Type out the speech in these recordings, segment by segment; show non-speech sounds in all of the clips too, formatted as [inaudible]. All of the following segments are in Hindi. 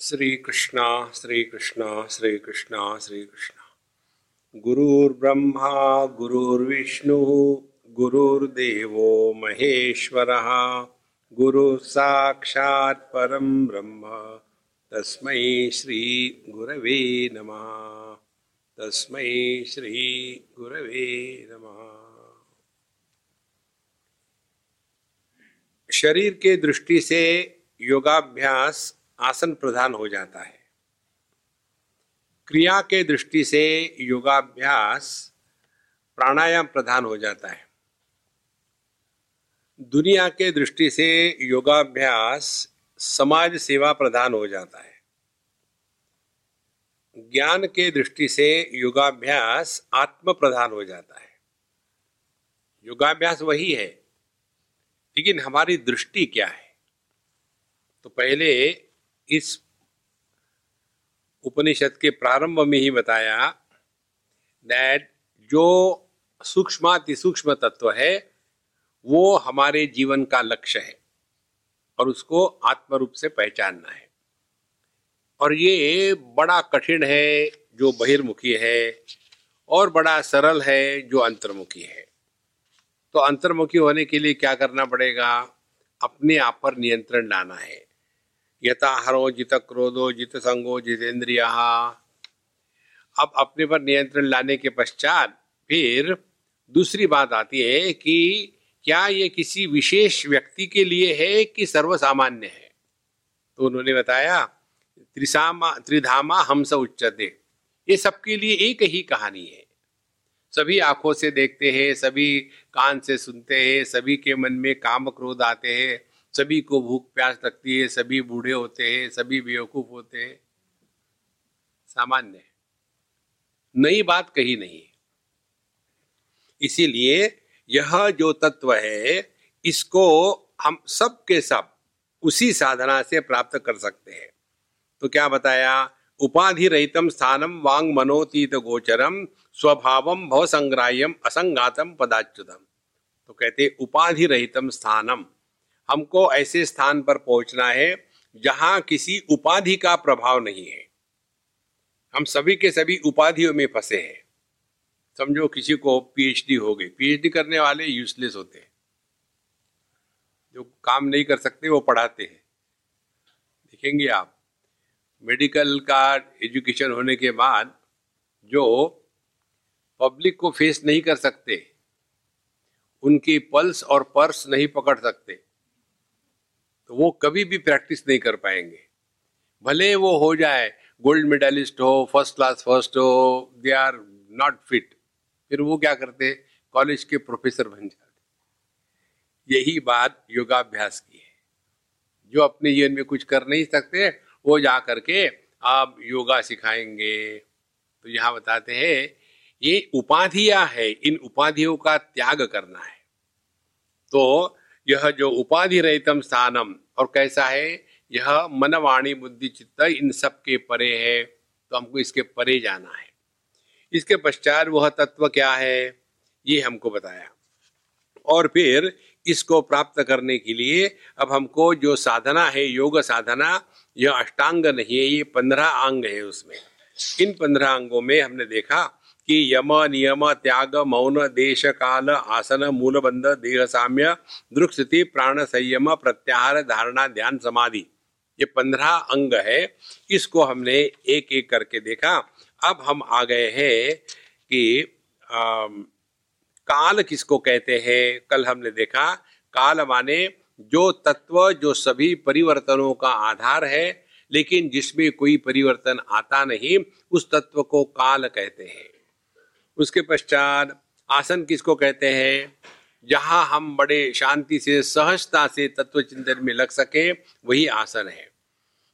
श्री कृष्णा श्री कृष्णा श्री कृष्णा श्री कृष्णा गुरुर्ब्रह्मा, गुरुर्विष्णु, गुरुर्देवो महेश्वरः, गुरु साक्षात् परम ब्रह्म, तस्मै श्री गुरवे नमः, तस्मै श्री गुरवे नमः। शरीर के दृष्टि से योगाभ्यास आसन प्रधान हो जाता है। क्रिया के दृष्टि से योगाभ्यास प्राणायाम प्रधान हो जाता है। दुनिया के दृष्टि से योगाभ्यास समाज सेवा प्रधान हो जाता है। ज्ञान के दृष्टि से योगाभ्यास आत्म प्रधान हो जाता है। योगाभ्यास वही है, लेकिन हमारी दृष्टि क्या है? तो पहले इस उपनिषद के प्रारंभ में ही बताया दैट जो सूक्ष्माति सूक्ष्म तत्व है, वो हमारे जीवन का लक्ष्य है और उसको आत्म रूप से पहचानना है। और ये बड़ा कठिन है, जो बहिर्मुखी है, और बड़ा सरल है, जो अंतर्मुखी है। तो अंतर्मुखी होने के लिए क्या करना पड़ेगा? अपने आप पर नियंत्रण लाना है। यथा हरो जित क्रोधो जित संगो जितेंद्रिय अब अपने पर नियंत्रण लाने के पश्चात फिर दूसरी बात आती है कि क्या ये किसी विशेष व्यक्ति के लिए है कि सर्वसामान्य है? तो उन्होंने बताया, त्रिसामा त्रिधामा हमस उच्चते। ये सबके लिए एक ही कहानी है। सभी आँखों से देखते हैं, सभी कान से सुनते हैं, सभी के मन में काम क्रोध आते हैं। सभी को भूख प्यास लगती है, सभी बूढ़े होते हैं, सभी बेवकूफ़ होते हैं। सामान्य है। नई बात कही नहीं इसीलिए यह जो तत्व है, इसको हम सब के सब उसी साधना से प्राप्त कर सकते हैं। तो क्या बताया? उपाधि रहितम स्थानम वांग मनोतीत गोचरम स्वभावम भव संग्राह्यम असंगातम पदाच्युतम। तो कहते उपाधि रहितम स्थानम। हमको ऐसे स्थान पर पहुँचना है जहाँ किसी उपाधि का प्रभाव नहीं है। हम सभी के सभी उपाधियों में फंसे हैं। समझो किसी को पीएचडी हो गई। पीएचडी करने वाले यूजलेस होते हैं। जो काम नहीं कर सकते, वो पढ़ाते हैं। देखेंगे आप मेडिकल का एजुकेशन होने के बाद जो पब्लिक को फेस नहीं कर सकते, उनकी पल्स और पर्स नहीं पकड़ सकते तो वो कभी भी प्रैक्टिस नहीं कर पाएँगे। भले वो हो जाए, गोल्ड मेडलिस्ट हो, फ़र्स्ट क्लास फ़र्स्ट हो दे आर नॉट फिट फिर वो क्या करते कॉलेज के प्रोफेसर बन जाते यही बात योगाभ्यास की है। जो अपने जीवन में कुछ कर नहीं सकते, वो जा करके आप योगा सिखाएँगे। तो यहाँ बताते हैं, ये उपाधियाँ है, इन उपाधियों का त्याग करना है। तो यह जो उपाधि रहितम स्थानम, और कैसा है? यह मनवाणी बुद्धि चित्त इन सब के परे है तो हमको इसके परे जाना है। इसके पश्चात वह तत्व क्या है? ये हमको बताया। और फिर इसको प्राप्त करने के लिए अब हमको जो साधना है, योग साधना, यह अष्टांग नहीं है, ये पंद्रह अंग है उसमें। इन पंद्रह अंगों में हमने देखा कि यम नियम त्याग मौन देश काल आसन मूलबंध देह साम्य दृक्स्थिति प्राण संयम प्रत्याहार धारणा ध्यान समाधि। ये पंद्रह अंग है। इसको हमने एक एक करके देखा। अब हम आ गए हैं कि आ, काल किसको कहते हैं? कल हमने देखा काल माने जो तत्व जो सभी परिवर्तनों का आधार है लेकिन जिसमें कोई परिवर्तन आता नहीं उस तत्व को काल कहते हैं। उसके पश्चात आसन किसको कहते हैं? जहाँ हम बड़े शांति से, सहजता से तत्व चिंतन में लग सके, वही आसन है।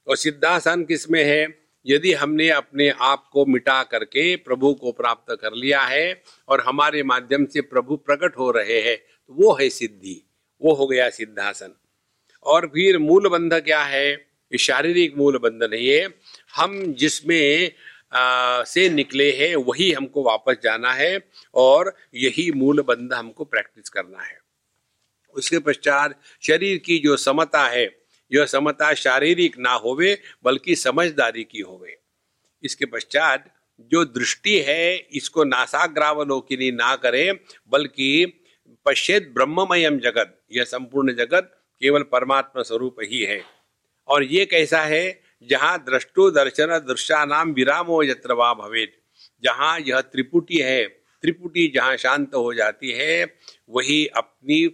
और सिद्धासन किसमें है? यदि हमने अपने आप को मिटा करके प्रभु को प्राप्त कर लिया है और हमारे माध्यम से प्रभु प्रकट हो रहे हैं तो वो है सिद्धि, वो हो गया सिद्धासन। और फिर मूल बंध क्या है? शारीरिक मूल बंध नहीं है। हम जिसमें से निकले हैं, वही हमको वापस जाना है और यही मूल बंध हमको प्रैक्टिस करना है। उसके पश्चात शरीर की जो समता है, यह समता शारीरिक ना होवे, बल्कि समझदारी की होवे। इसके पश्चात जो दृष्टि है, इसको नासाग्रावलोकिनी ना करें, बल्कि पश्चेत ब्रह्ममयम जगत, यह संपूर्ण जगत केवल परमात्मा स्वरूप ही है। और ये कैसा है जहाँ दृष्टो दर्शन दृश्या नाम विरामो यत्र भवेद। जहाँ यह त्रिपुटी है, त्रिपुटी जहाँ शांत हो जाती है, वही अपनी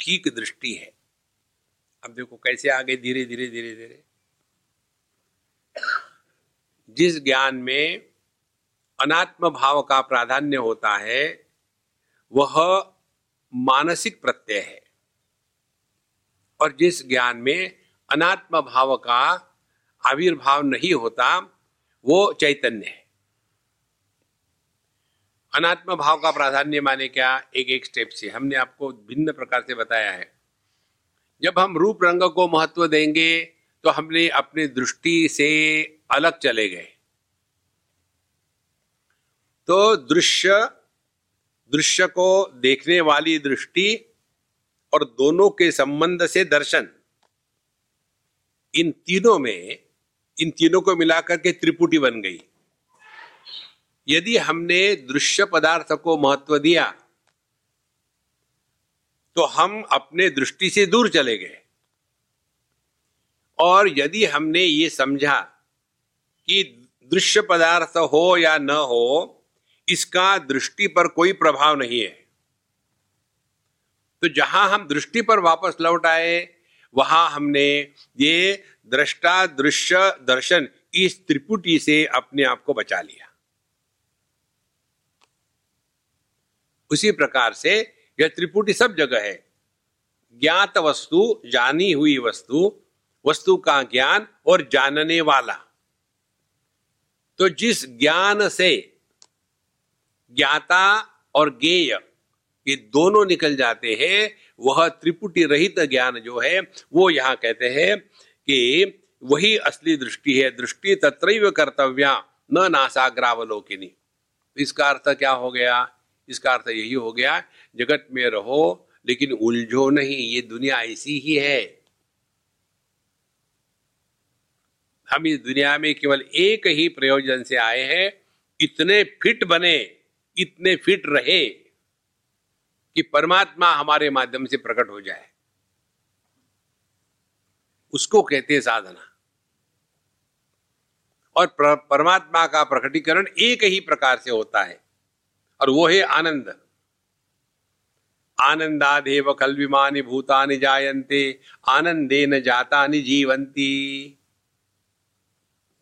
ठीक दृष्टि है। अब देखो कैसे आगे धीरे धीरे धीरे धीरे। जिस ज्ञान में अनात्म भाव का प्राधान्य होता है, वह मानसिक प्रत्यय है। और जिस ज्ञान में अनात्म भाव का आविर्भाव नहीं होता, वो चैतन्य है। अनात्म भाव का प्राधान्य माने क्या? एक एक स्टेप से। हमने आपको भिन्न प्रकार से बताया है। जब हम रूप रंग को महत्व देंगे तो हमने अपनी दृष्टि से अलग चले गए। तो दृश्य दृश्य को देखने वाली दृष्टि और दोनों के संबंध से दर्शन, इन तीनों में इन तीनों को मिलाकर के त्रिपुटी बन गई। यदि हमने दृश्य पदार्थ को महत्व दिया तो हम अपने दृष्टि से दूर चले गए। और यदि हमने ये समझा कि दृश्य पदार्थ हो या न हो, इसका दृष्टि पर कोई प्रभाव नहीं है। तो जहाँ हम दृष्टि पर वापस लौट आए वहाँ हमने ये दृष्टा दृश्य दर्शन इस त्रिपुटी से अपने आप को बचा लिया। उसी प्रकार से यह त्रिपुटी सब जगह है। ज्ञात वस्तु, जानी हुई वस्तु वस्तु का ज्ञान और जानने वाला। तो जिस ज्ञान से ज्ञाता और गेय ये दोनों निकल जाते हैं वह त्रिपुटी रहित ज्ञान जो है, वो यहाँ कहते हैं कि वही असली दृष्टि है। दृष्टि तत्रैव कर्तव्या, न नासाग्रावलोकिनी। इसका अर्थ क्या हो गया? इसका अर्थ यही हो गया, जगत में रहो, लेकिन उलझो नहीं, ये दुनिया ऐसी ही है। हम इस दुनिया में केवल एक ही प्रयोजन से आए हैं, इतने फिट बने, इतने फिट रहे। कि परमात्मा हमारे माध्यम से प्रकट हो जाए। उसको कहते हैं साधना। और परमात्मा का प्रकटीकरण एक ही प्रकार से होता है, और वो है आनंद। आनंदादेव कलविमानी भूतानि जायन्ते, आनंदे न जाता जीवंती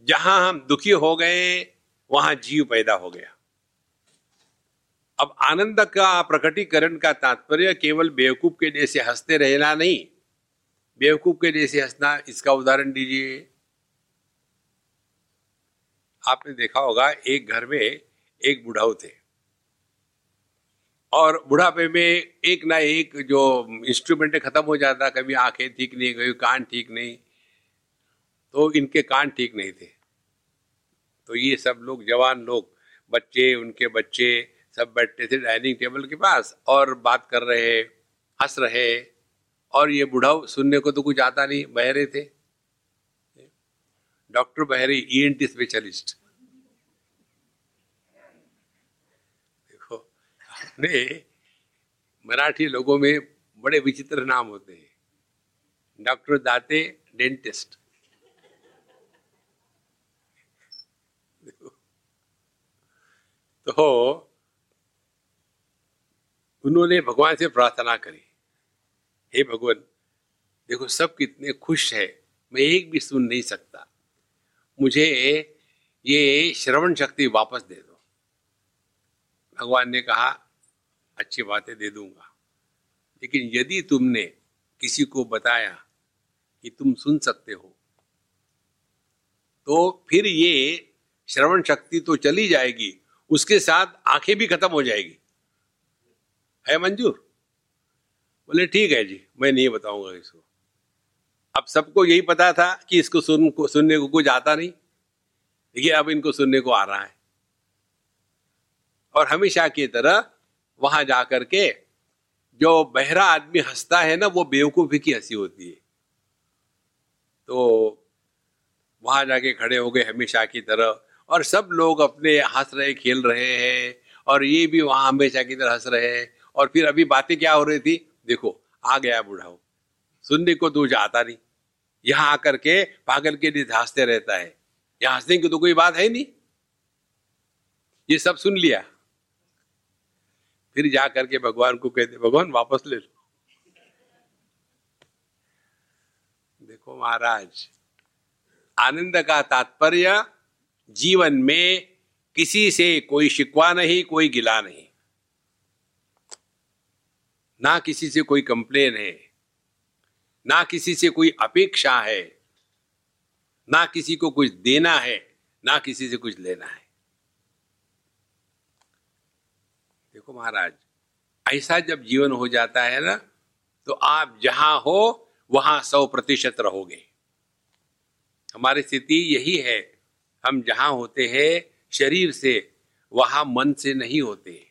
जहाँ हम दुखी हो गए, वहाँ जीव पैदा हो गया। अब आनंद का प्रकटीकरण का तात्पर्य केवल बेवकूफ़ के जैसे हँसते रहना नहीं। बेवकूफ़ के जैसे हंसना, इसका उदाहरण दीजिए। आपने देखा होगा, एक घर में एक बुढ़ाऊ थे। और बुढ़ापे में एक ना एक जो इंस्ट्रूमेंट खत्म हो जाता, कभी आँखें ठीक नहीं, कभी कान ठीक नहीं तो इनके कान ठीक नहीं थे। तो ये सब लोग, जवान लोग, बच्चे, उनके बच्चे सब बैठे थे डाइनिंग टेबल के पास और बात कर रहे, हंस रहे, और ये बुढ़ाऊ सुनने को तो कुछ आता नहीं बहरे थे। डॉक्टर बहरे ई एन टी स्पेशलिस्ट देखो अपने मराठी लोगों में बड़े विचित्र नाम होते हैं। डॉक्टर दाते डेंटिस्ट। तो उन्होंने भगवान से प्रार्थना करी। हे भगवान, देखो, सब कितने खुश है, मैं एक भी सुन नहीं सकता। मुझे ये श्रवण शक्ति वापस दे दो। भगवान ने कहा, अच्छी बातें दे दूँगा। लेकिन यदि तुमने किसी को बताया कि तुम सुन सकते हो तो फिर ये श्रवण शक्ति तो चली जाएगी, उसके साथ आँखें भी खत्म हो जाएगी। है मंजूर? बोले, ठीक है जी, मैं नहीं बताऊँगा इसको। अब सबको यही पता था कि इसको सुन को सुनने को कुछ आता नहीं। देखिए, अब इनको सुनने को आ रहा है। और हमेशा की तरह वहाँ जाकर के जो बहरा आदमी हंसता है ना, वो बेवकूफ़ी की हँसी होती है। तो वहाँ जाके खड़े हो गए हमेशा की तरह। और सब लोग अपने हंस रहे, खेल रहे हैं। और ये भी वहाँ हमेशा की तरह हंस रहे हैं। और फिर अभी बातें क्या हो रही थी? देखो, आ गया बूढ़ा हो सुनने को तो जाता नहीं। यहाँ आकर के पागल के लिए हँसते रहता है। यहाँ हंसने की तो कोई बात है नहीं। ये सब सुन लिया। फिर जा करके भगवान को कहते, भगवान, वापस ले लो। देखो महाराज, आनंद का तात्पर्य जीवन में किसी से कोई शिकवा नहीं, कोई गिला नहीं। ना किसी से कोई कंप्लेन है, ना किसी से कोई अपेक्षा है, ना किसी को कुछ देना है, ना किसी से कुछ लेना है। देखो महाराज, ऐसा जब जीवन हो जाता है ना तो आप जहाँ हो, वहाँ सौ प्रतिशत रहोगे। हमारी स्थिति यही है, हम जहाँ होते हैं, शरीर से, वहाँ मन से नहीं होते।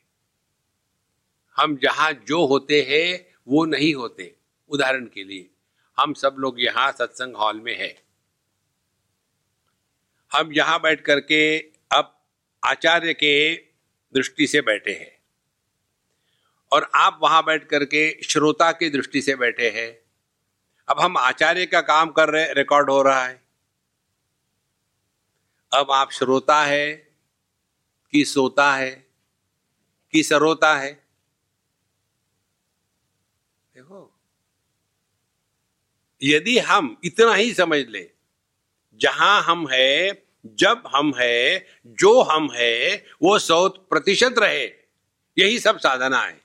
हम जहाँ जो होते हैं, वो नहीं होते। उदाहरण के लिए, हम सब लोग यहाँ सत्संग हॉल में है। हम यहाँ बैठ करके अब आचार्य के दृष्टि से बैठे हैं। और आप वहाँ बैठ करके श्रोता की दृष्टि से बैठे हैं। अब हम आचार्य का काम कर रहे रिकॉर्ड हो रहा है। अब आप श्रोता है, कि सोता है, कि सरोता है देखो यदि हम इतना ही समझ ले, जहाँ हम है, जब हम है, जो हम है, वो सौ प्रतिशत रहे। यही सब साधना है।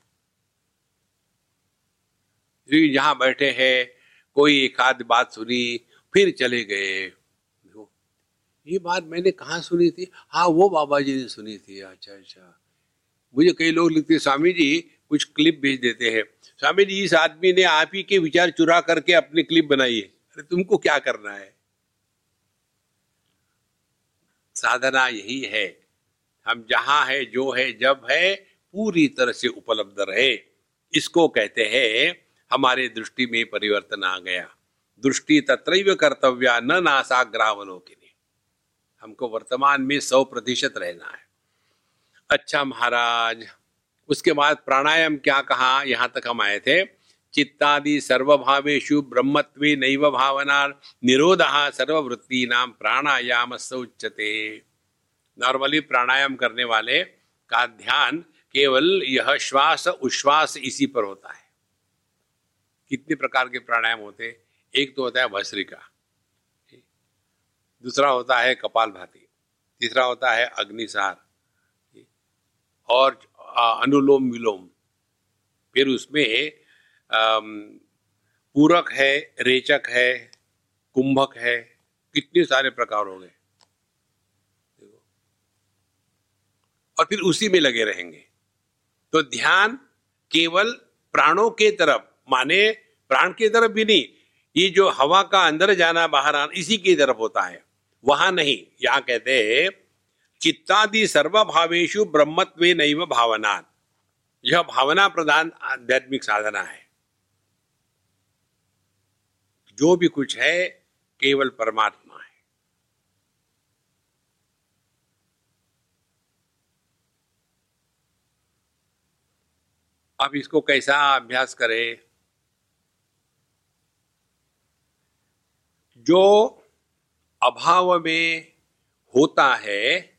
जहाँ बैठे हैं, कोई एक आध बात सुनी, फिर चले गए। ये बात मैंने कहा सुनी थी? हाँ वो बाबा जी ने सुनी थी। अच्छा अच्छा। मुझे कई लोग लिखते स्वामी जी, कुछ क्लिप भेज देते हैं। स्वामी जी, इस आदमी ने आप ही के विचार चुरा करके अपनी क्लिप बनाई है। अरे, तुमको क्या करना है? साधना यही है। हम जहाँ है, जो है, जब है, पूरी तरह से उपलब्ध रहे। इसको कहते हैं, हमारे दृष्टि में परिवर्तन आ गया। दृष्टि तत्रैव कर्तव्य न नासाग्रावनों के लिए। हमको वर्तमान में सौ प्रतिशत रहना है। अच्छा महाराज उसके बाद प्राणायाम क्या कहा? यहाँ तक हम आए थे। चित्तादि सर्वभावेशु ब्रह्मत्व नैव भावना निरोध सर्ववृत्ति नाम प्राणायाम उच्चते नॉर्मली प्राणायाम करने वाले का ध्यान केवल यह श्वास, उश्वास इसी पर होता है। कितने प्रकार के प्राणायाम होते? एक तो होता है भस्रिका दूसरा होता है कपाल भाती तीसरा होता है अग्निसार, और अनुलोम विलोम फिर उसमें पूरक है, रेचक है, कुंभक है, कितने सारे प्रकार हो गए और फिर उसी में लगे रहेंगे। तो ध्यान केवल प्राणों के तरफ़, माने प्राण की तरफ़ भी नहीं, ये जो हवा का अंदर जाना, बाहर आना, इसी की तरफ़ होता है। वहाँ नहीं। यहाँ कहते हैं चित्तादि सर्वभावेशु ब्रह्मत्व नैव भावना यह भावना प्रधान आध्यात्मिक साधना है। जो भी कुछ है, केवल परमात्मा है। अब इसको कैसा अभ्यास करें? जो अभाव में होता है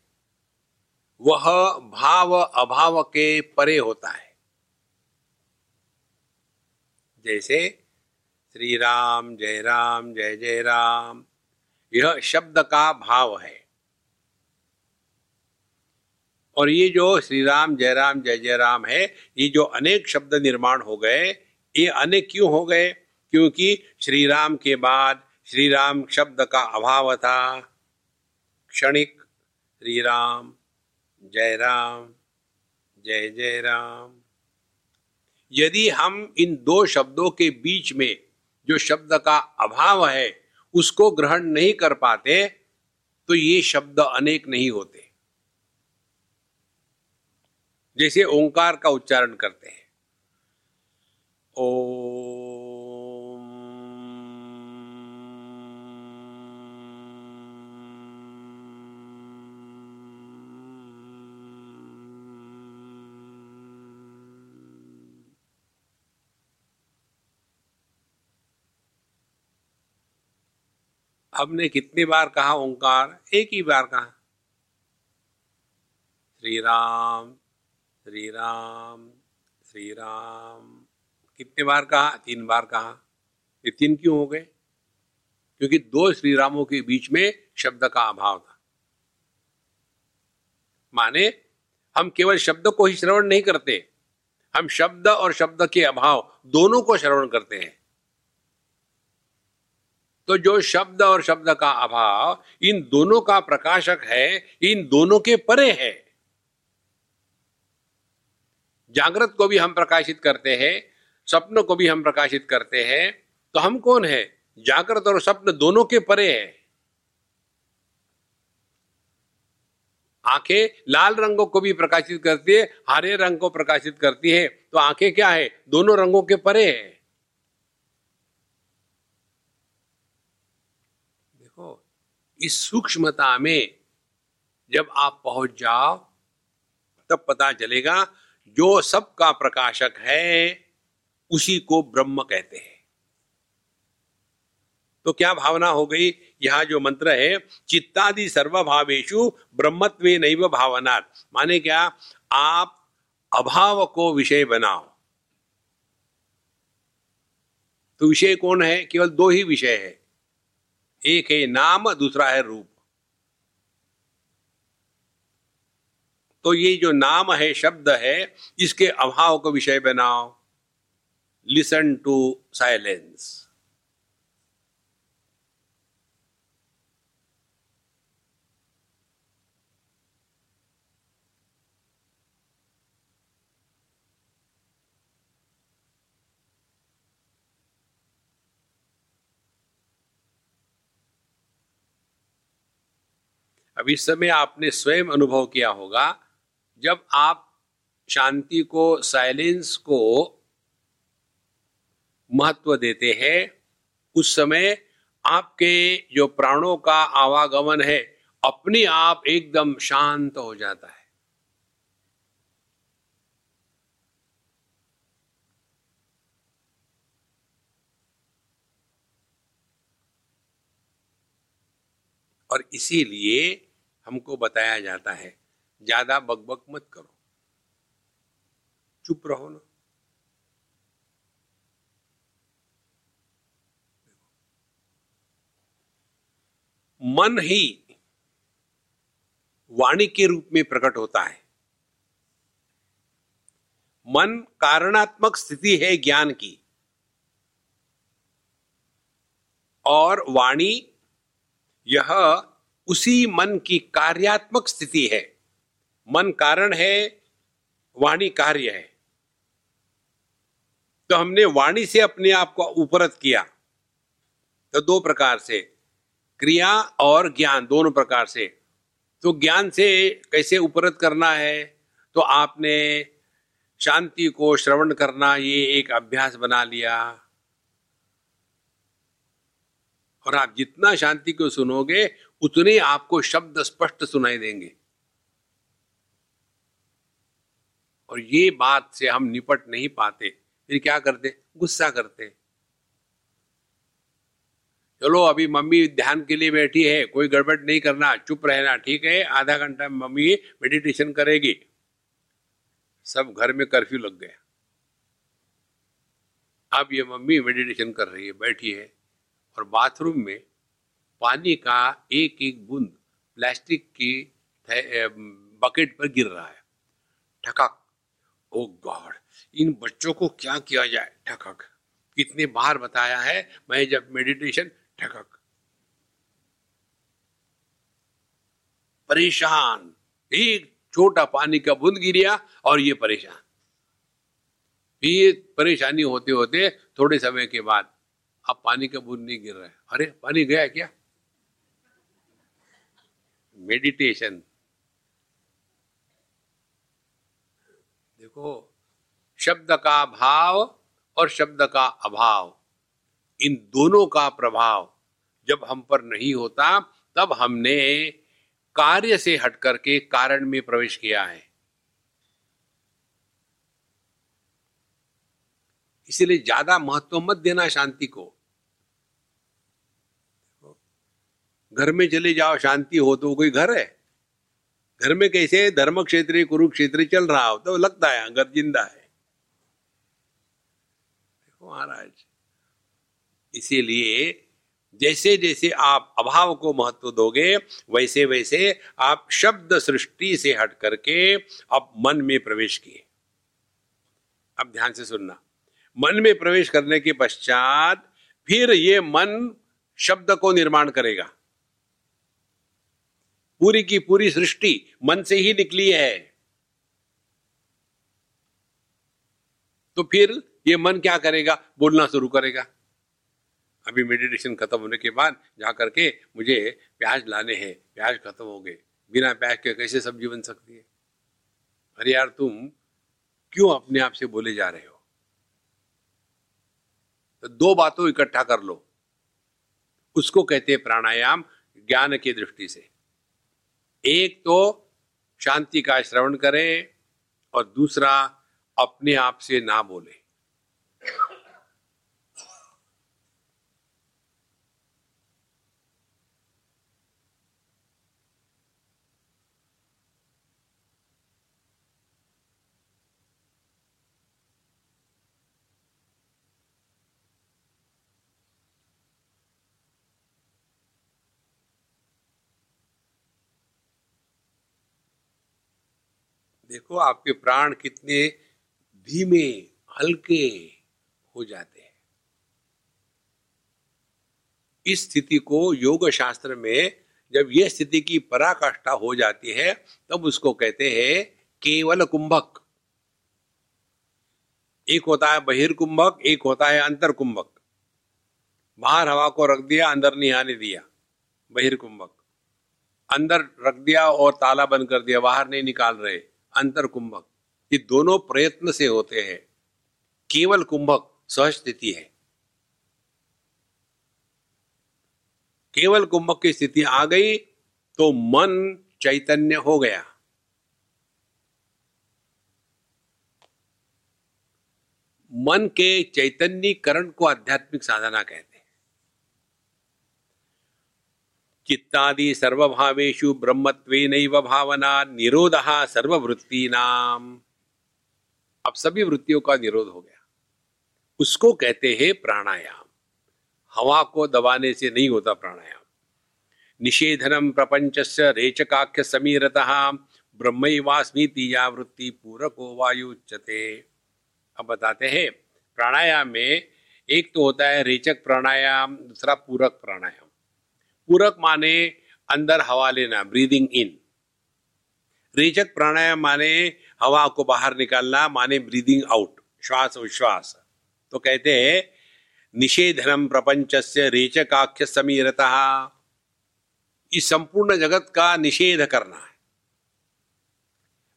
वह भाव अभाव के परे होता है। जैसे श्री राम जय राम जय जय राम यह शब्द का भाव है। और ये जो श्री राम जय राम जय जय राम है, ये जो अनेक शब्द निर्माण हो गए, ये अनेक क्यों हो गए? क्योंकि श्री राम के बाद श्री राम शब्द का अभाव था। क्षणिक श्री राम जय राम, जय जय राम। यदि हम इन दो शब्दों के बीच में जो शब्द का अभाव है, उसको ग्रहण नहीं कर पाते तो ये शब्द अनेक नहीं होते। जैसे ओंकार का उच्चारण करते हैं। ओ हमने कितनी बार कहा ओंकार? एक ही बार कहा। श्री राम श्री राम श्री राम कितने बार कहा? तीन बार कहा। ये तीन क्यों हो गए? क्योंकि दो श्री रामों के बीच में शब्द का अभाव था। माने हम केवल शब्द को ही श्रवण नहीं करते। हम शब्द और शब्द के अभाव दोनों को श्रवण करते हैं। तो जो शब्द और शब्द का अभाव इन दोनों का प्रकाशक है, इन दोनों के परे है। जागृत को भी हम प्रकाशित करते हैं, स्वप्न को भी हम प्रकाशित करते हैं तो हम कौन है? जागृत और स्वप्न दोनों के परे है। आँखें लाल रंगों को भी प्रकाशित करती है, हरे रंग को प्रकाशित करती है तो आँखें क्या है? दोनों रंगों के परे है देखो इस सूक्ष्मता में जब आप पहुँच जाओ, तब पता चलेगा जो सबका प्रकाशक है, उसी को ब्रह्म कहते हैं। तो क्या भावना हो गई? यहाँ जो मंत्र है, चित्तादि सर्वभावेशु ब्रह्मत्व नैव भावना माने क्या? आप अभाव को विषय बनाओ। तो विषय कौन है? केवल दो ही विषय है। एक है नाम, दूसरा है रूप। तो ये जो नाम है, शब्द है, इसके अभाव को विषय बनाओ। लिसन टू साइलेंस अब इस समय आपने स्वयं अनुभव किया होगा, जब आप शांति को, साइलेंस को महत्व देते हैं, उस समय आपके जो प्राणों का आवागमन है, अपने आप एकदम शांत हो जाता है। और इसीलिए हमको बताया जाता है, ज़्यादा बकबक मत करो। चुप रहो ना। मन ही वाणी के रूप में प्रकट होता है। मन कारणात्मक स्थिति है ज्ञान की, और वाणी यह उसी मन की कार्यात्मक स्थिति है। मन कारण है, वाणी कार्य है। तो हमने वाणी से अपने आप को उपरत किया। तो दो प्रकार से, क्रिया और ज्ञान, दोनों प्रकार से। तो ज्ञान से कैसे उपरत करना है? तो आपने शांति को श्रवण करना, ये एक अभ्यास बना लिया। और आप जितना शांति को सुनोगे उतने आपको शब्द स्पष्ट सुनाई देंगे। और ये बात से हम निपट नहीं पाते, फिर क्या करते? गुस्सा करते। चलो, अभी मम्मी ध्यान के लिए बैठी है, कोई गड़बड़ नहीं करना, चुप रहना, ठीक है? आधा घंटा मम्मी मेडिटेशन करेगी। सब घर में कर्फ्यू लग गया। अब ये मम्मी मेडिटेशन कर रही है, बैठी है, और बाथरूम में पानी का एक एक बूंद प्लास्टिक की बकेट पर गिर रहा है। ठकक। ओ गॉड, इन बच्चों को क्या किया जाए? ठकक। कितने बार बताया है मैं जब मेडिटेशन, ठकक। परेशान। एक छोटा पानी का बूंद गिरिया और ये परेशान। ये परेशानी होते होते थोड़े समय के बाद अब पानी का बूंद नहीं गिर रहा है। अरे, पानी गया क्या? मेडिटेशन। देखो, शब्द का भाव और शब्द का अभाव, इन दोनों का प्रभाव जब हम पर नहीं होता, तब हमने कार्य से हट करके कारण में प्रवेश किया है। इसलिए ज़्यादा महत्व मत देना शांति को। घर में चले जाओ, शांति हो तो कोई घर है। घर में कैसे धर्म क्षेत्र कुरुक्षेत्र चल रहा हो तो लगता है घर ज़िंदा है। महाराज, इसीलिए जैसे जैसे आप अभाव को महत्व दोगे वैसे वैसे आप शब्द सृष्टि से हट करके अब मन में प्रवेश किए। अब ध्यान से सुनना। मन में प्रवेश करने के पश्चात फिर ये मन शब्द को निर्माण करेगा। पूरी की पूरी सृष्टि मन से ही निकली है। तो फिर ये मन क्या करेगा? बोलना शुरू करेगा। अभी मेडिटेशन खत्म होने के बाद जा करके मुझे प्याज लाने हैं। प्याज खत्म हो गए। बिना प्याज के कैसे सब्ज़ी बन सकती है? अरे यार, तुम क्यों अपने आप से बोले जा रहे हो? तो दो बातों इकट्ठा कर लो। उसको कहते हैं प्राणायाम, ज्ञान की दृष्टि से। एक तो शांति का श्रवण करें और दूसरा अपने आप से ना बोले। देखो आपके प्राण कितने धीमे, हल्के हो जाते हैं। इस स्थिति को योग शास्त्र में जब यह स्थिति की पराकाष्ठा हो जाती है, तब उसको कहते हैं केवल कुंभक। एक होता है बहिर्कुंभक, एक होता है अंतर कुंभक बाहर हवा को रख दिया, अंदर नहीं आने दिया, बहिर्कुंभक। अंदर रख दिया और ताला बंद कर दिया, बाहर नहीं निकाल रहे। अंतर कुंभक, ये दोनों प्रयत्न से होते हैं। केवल कुंभक सहज स्थिति है। केवल कुंभक की स्थिति आ गई तो मन चैतन्य हो गया। मन के चैतन्यकरण को आध्यात्मिक साधना कहते चित्तादि सर्वभावेशु ब्रह्मत्वेनैव भावना निरोध सर्ववृत्ति नाम अब सभी वृत्तियों का निरोध हो गया। उसको कहते हैं प्राणायाम। हवा को दबाने से नहीं होता प्राणायाम। निषेधनम प्रपंच से रेचकाख्य समीरत ब्रह्मवास्मी तीजा वृत्ति पूरको वायु उच्चते अब बताते हैं, प्राणायाम में एक तो होता है रेचक प्राणायाम, दूसरा पूरक प्राणायाम। पूरक माने अंदर हवा लेना ब्रीदिंग इन रेचक प्राणायाम माने हवा को बाहर निकालना, माने ब्रीदिंग आउट श्वास विश्वास तो कहते हैं, निषेधनम प्रपंच से रेचकाख्य समीरता. इस संपूर्ण जगत का निषेध करना है.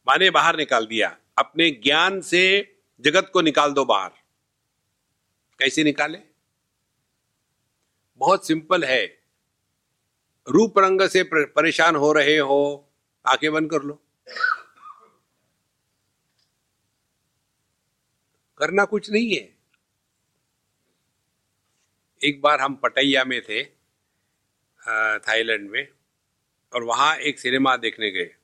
माने बाहर निकाल दिया, अपने ज्ञान से जगत को निकाल दो बाहर. कैसे निकाले? बहुत सिंपल है. रूप रंग से परेशान हो रहे हो, आँखें बंद कर लो। करना कुछ नहीं है। एक बार हम पटैया में थे थाईलैंड में, और वहाँ एक सिनेमा देखने गए।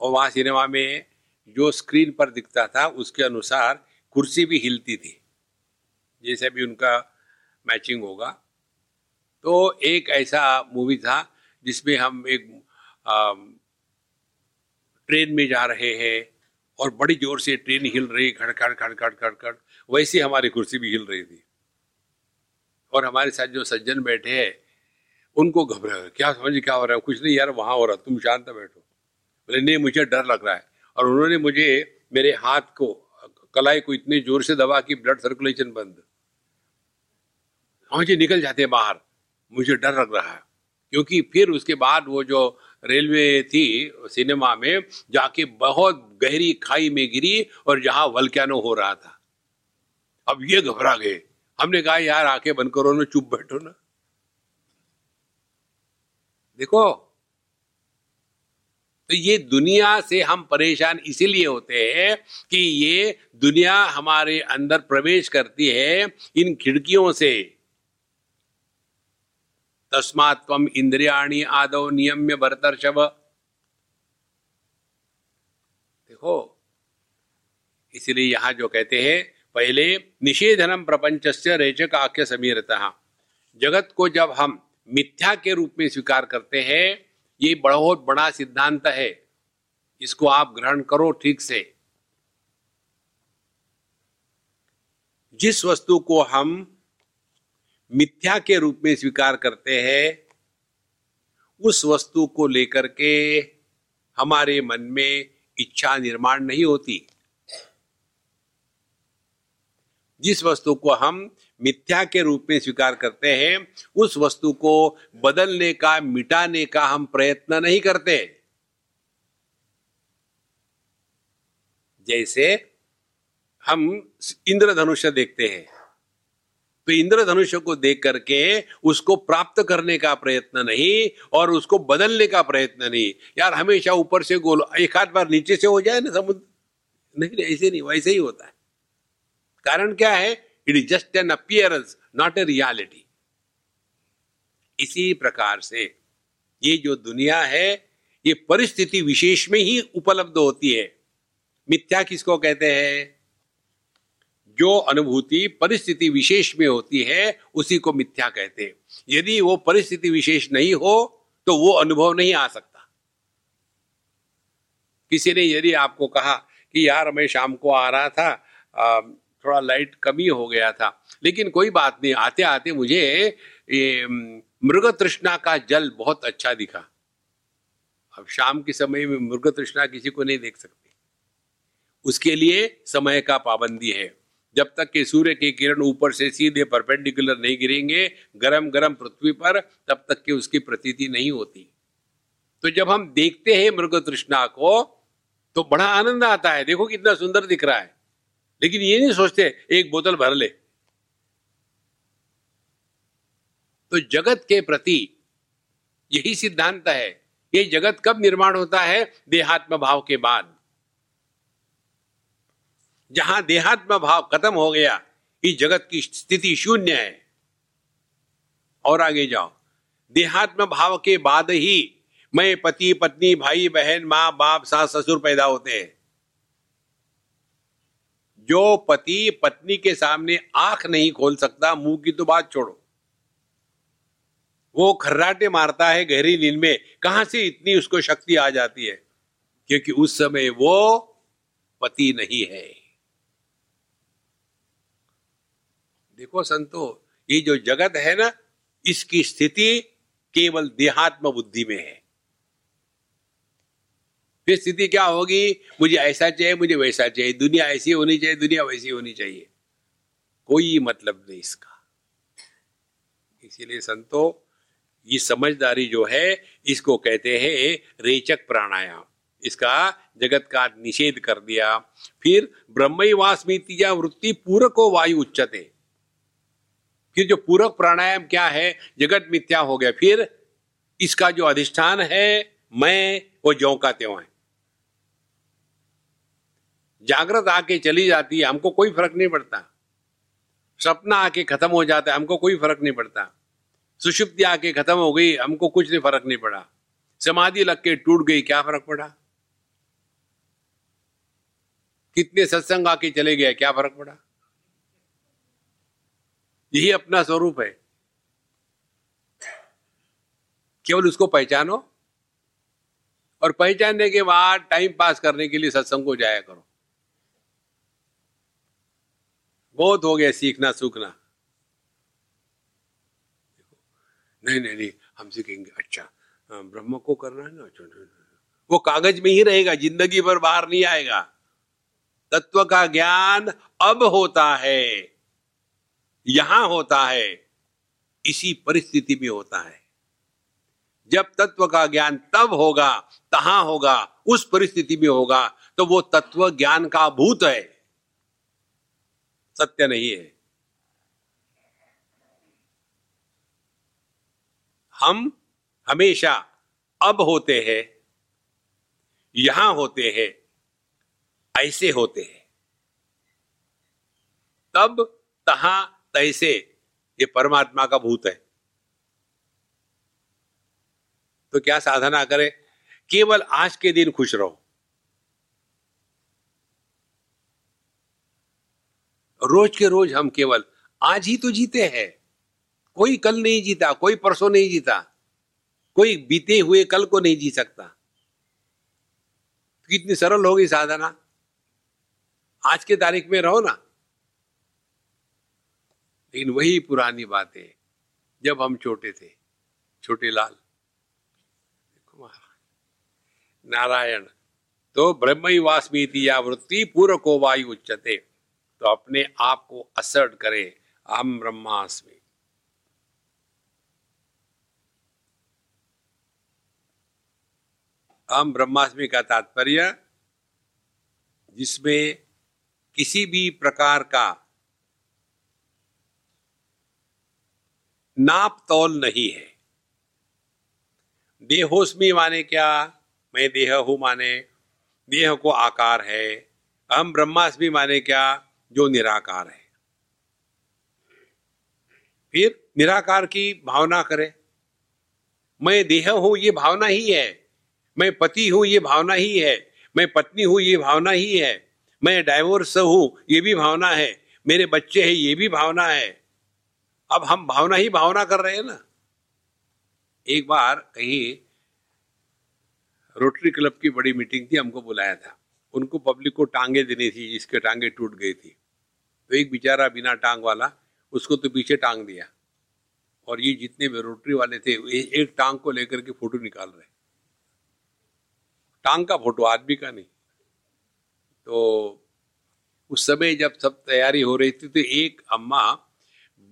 और वहाँ सिनेमा में जो स्क्रीन पर दिखता था, उसके अनुसार कुर्सी भी हिलती थी। जैसे भी उनका मैचिंग होगा। तो एक ऐसा मूवी था जिसमें हम एक ट्रेन में जा रहे हैं और बड़ी ज़ोर से ट्रेन हिल रही खड़ खड़ खड़ खड़ खड़ खड़ वैसे हमारी कुर्सी भी हिल रही थी। और हमारे साथ जो सज्जन बैठे हैं, उनको घबरा, क्या समझ क्या हो रहा है? कुछ नहीं यार, वहाँ हो रहा तुम शांत बैठो। बोले, नहीं, मुझे डर लग रहा है। और उन्होंने मुझे, मेरे हाथ को, कलाई को इतने ज़ोर से दबा कि ब्लड सर्कुलेशन बंद। मुझे निकल जाते हैं बाहर। मुझे डर लग रहा है। क्योंकि फिर उसके बाद वो जो रेलवे थी, सिनेमा में, जाके बहुत गहरी खाई में गिरी और जहाँ वलक्यानो हो रहा था। अब ये घबरा गए। हमने कहा, यार आके बंद करो ना, चुप बैठो ना। देखो तो ये दुनिया से हम परेशान इसीलिए होते हैं कि ये दुनिया हमारे अंदर प्रवेश करती है इन खिड़कियों से। तस्मात तम इंद्रियाणी आदो नियम्य भरतर्षभ। देखो, इसलिए यहाँ जो कहते हैं, पहले निषेधनम प्रपंच से रेचक आख्य समीरता। जगत को जब हम मिथ्या के रूप में स्वीकार करते हैं, ये बहुत बड़ा सिद्धांत है। इसको आप ग्रहण करो ठीक से। जिस वस्तु को हम मिथ्या के रूप में स्वीकार करते हैं, उस वस्तु को लेकर के हमारे मन में इच्छा निर्माण नहीं होती। जिस वस्तु को हम मिथ्या के रूप में स्वीकार करते हैं, उस वस्तु को बदलने का, मिटाने का हम प्रयत्न नहीं करते। जैसे हम इंद्रधनुष देखते हैं। तो इंद्रधनुष को देख करके उसको प्राप्त करने का प्रयत्न नहीं और उसको बदलने का प्रयत्न नहीं। यार, हमेशा ऊपर से गोल, एक हाथ बार नीचे से हो जाए ना समुद्र। नहीं ऐसे नहीं, वैसे ही होता है। कारण क्या है? It is just an appearance not a reality इसी प्रकार से ये जो दुनिया है, ये परिस्थिति विशेष में ही उपलब्ध होती है। मिथ्या किसको कहते हैं? जो अनुभूति परिस्थिति विशेष में होती है, उसी को मिथ्या कहते हैं। यदि वो परिस्थिति विशेष नहीं हो तो वो अनुभव नहीं आ सकता। किसी ने यदि आपको कहा कि यार मैं शाम को आ रहा था थोड़ा लाइट कमी हो गया था, लेकिन कोई बात नहीं आते आते मुझे ये मृग तृष्णा का जल बहुत अच्छा दिखा। अब शाम के समय में मृग तृष्णा किसी को नहीं देख सकते। उसके लिए समय का पाबंदी है। जब तक कि सूर्य की किरण ऊपर से सीधे परपेंडिकुलर नहीं गिरेंगे, गरम गरम पृथ्वी पर, तब तक कि उसकी प्रतीति नहीं होती। तो जब हम देखते हैं मृग तृष्णा को तो बड़ा आनंद आता है। देखो कितना सुंदर दिख रहा है। लेकिन ये नहीं सोचते, एक बोतल भर ले। तो जगत के प्रति यही सिद्धांत है, ये जगत कब निर्माण होता है? देहात्म भाव के बाद। जहाँ देहात्म भाव खत्म हो गया, इस जगत की स्थिति शून्य है। और आगे जाओ। देहात्म भाव के बाद ही मैं पति, पत्नी, भाई, बहन, माँ, बाप, सास, ससुर पैदा होते हैं। जो पति, पत्नी के सामने आँख नहीं खोल सकता, मुँह की तो बात छोड़ो। वो खर्राटे मारता है गहरी नींद में, कहाँ से इतनी उसको शक्ति आ जाती है? क्योंकि उस समय वो पति नहीं है। देखो संतो, ये जो जगत है ना, इसकी स्थिति केवल देहात्म बुद्धि में है। फिर स्थिति क्या होगी? मुझे ऐसा चाहिए, मुझे वैसा चाहिए। दुनिया ऐसी होनी चाहिए, दुनिया वैसी होनी चाहिए। कोई मतलब नहीं इसका। इसीलिए संतो, ये समझदारी जो है, इसको कहते हैं रेचक प्राणायाम। इसका जगत का निषेध कर दिया। फिर ब्रह्मवास्मिति या वृत्ति पूरक वायु उच्चते। फिर जो पूरक प्राणायाम क्या है? जगत मिथ्या हो गया। फिर इसका जो अधिष्ठान है, मैं वो ज्यो का त्यों है। जागृत आके चली जाती है, हमको कोई फ़र्क नहीं पड़ता। सपना आके खत्म हो जाता है, हमको कोई फ़र्क नहीं पड़ता। सुषुप्ति आके खत्म हो गई, हमको कुछ नहीं फ़र्क नहीं पड़ा। समाधि लग के टूट गई, क्या फ़र्क पड़ा? कितने सत्संग आके चले गए, क्या फ़र्क पड़ा? यही अपना स्वरूप है। केवल उसको पहचानो और पहचानने के बाद टाइम पास करने के लिए सत्संग को जाया करो। बहुत हो गया सीखना, सूखना। नहीं नहीं नहीं, हम सीखेंगे। अच्छा ब्रह्म को करना है ना? अच्छा। वो कागज़ में ही रहेगा, ज़िंदगी भर बाहर नहीं आएगा। तत्व का ज्ञान अब होता है। यहाँ होता है, इसी परिस्थिति में होता है। जब तत्व का ज्ञान तब होगा, तहां होगा, उस परिस्थिति में होगा तो वो तत्व ज्ञान का भूत है। सत्य नहीं है। हम हमेशा अब होते हैं, यहाँ होते हैं, ऐसे होते हैं। तब, तहा तैसे ये परमात्मा का भूत है। तो क्या साधना करें? केवल आज के दिन खुश रहो। रोज के रोज हम केवल आज ही तो जीते हैं। कोई कल नहीं जीता, कोई परसों नहीं जीता। कोई बीते हुए कल को नहीं जी सकता। कितनी सरल होगी साधना। आज के तारीख में रहो ना। लेकिन वही पुरानी बातें जब हम छोटे थे, छोटे लाल। नारायण तो ब्रह्म ही वास्मीति या वृत्ति पूर्व को वायु उच्चते तो अपने आप को असर्ट करे हम ब्रह्मास्मि। हम ब्रह्मास्मि का तात्पर्य, जिसमें किसी भी प्रकार का नाप तौल नहीं है। देहोस्मी माने क्या? मैं देह हूँ माने, देह को आकार है। हम ब्रह्मास्मि माने क्या? जो निराकार है। फिर निराकार की भावना करे। मैं देह हूँ, ये भावना ही है। मैं पति हूँ, ये भावना ही है। मैं पत्नी हूँ, ये भावना ही है। मैं डाइवोर्स हूँ, ये भी भावना है। मेरे बच्चे हैं, ये भी भावना है। अब हम भावना ही भावना कर रहे हैं ना। एक बार कहीं रोटरी क्लब की बड़ी मीटिंग थी, हमको बुलाया था। उनको पब्लिक को टांगे देनी थी जिसके टांगे टूट गई थी। तो एक बेचारा बिना टांग वाला, उसको तो पीछे टांग दिया। और ये जितने भी रोटरी वाले थे एक टांग को लेकर के फ़ोटो निकाल रहे। टांग का फ़ोटो आदमी का नहीं। तो उस समय जब सब तैयारी हो रही थी तो एक अम्मा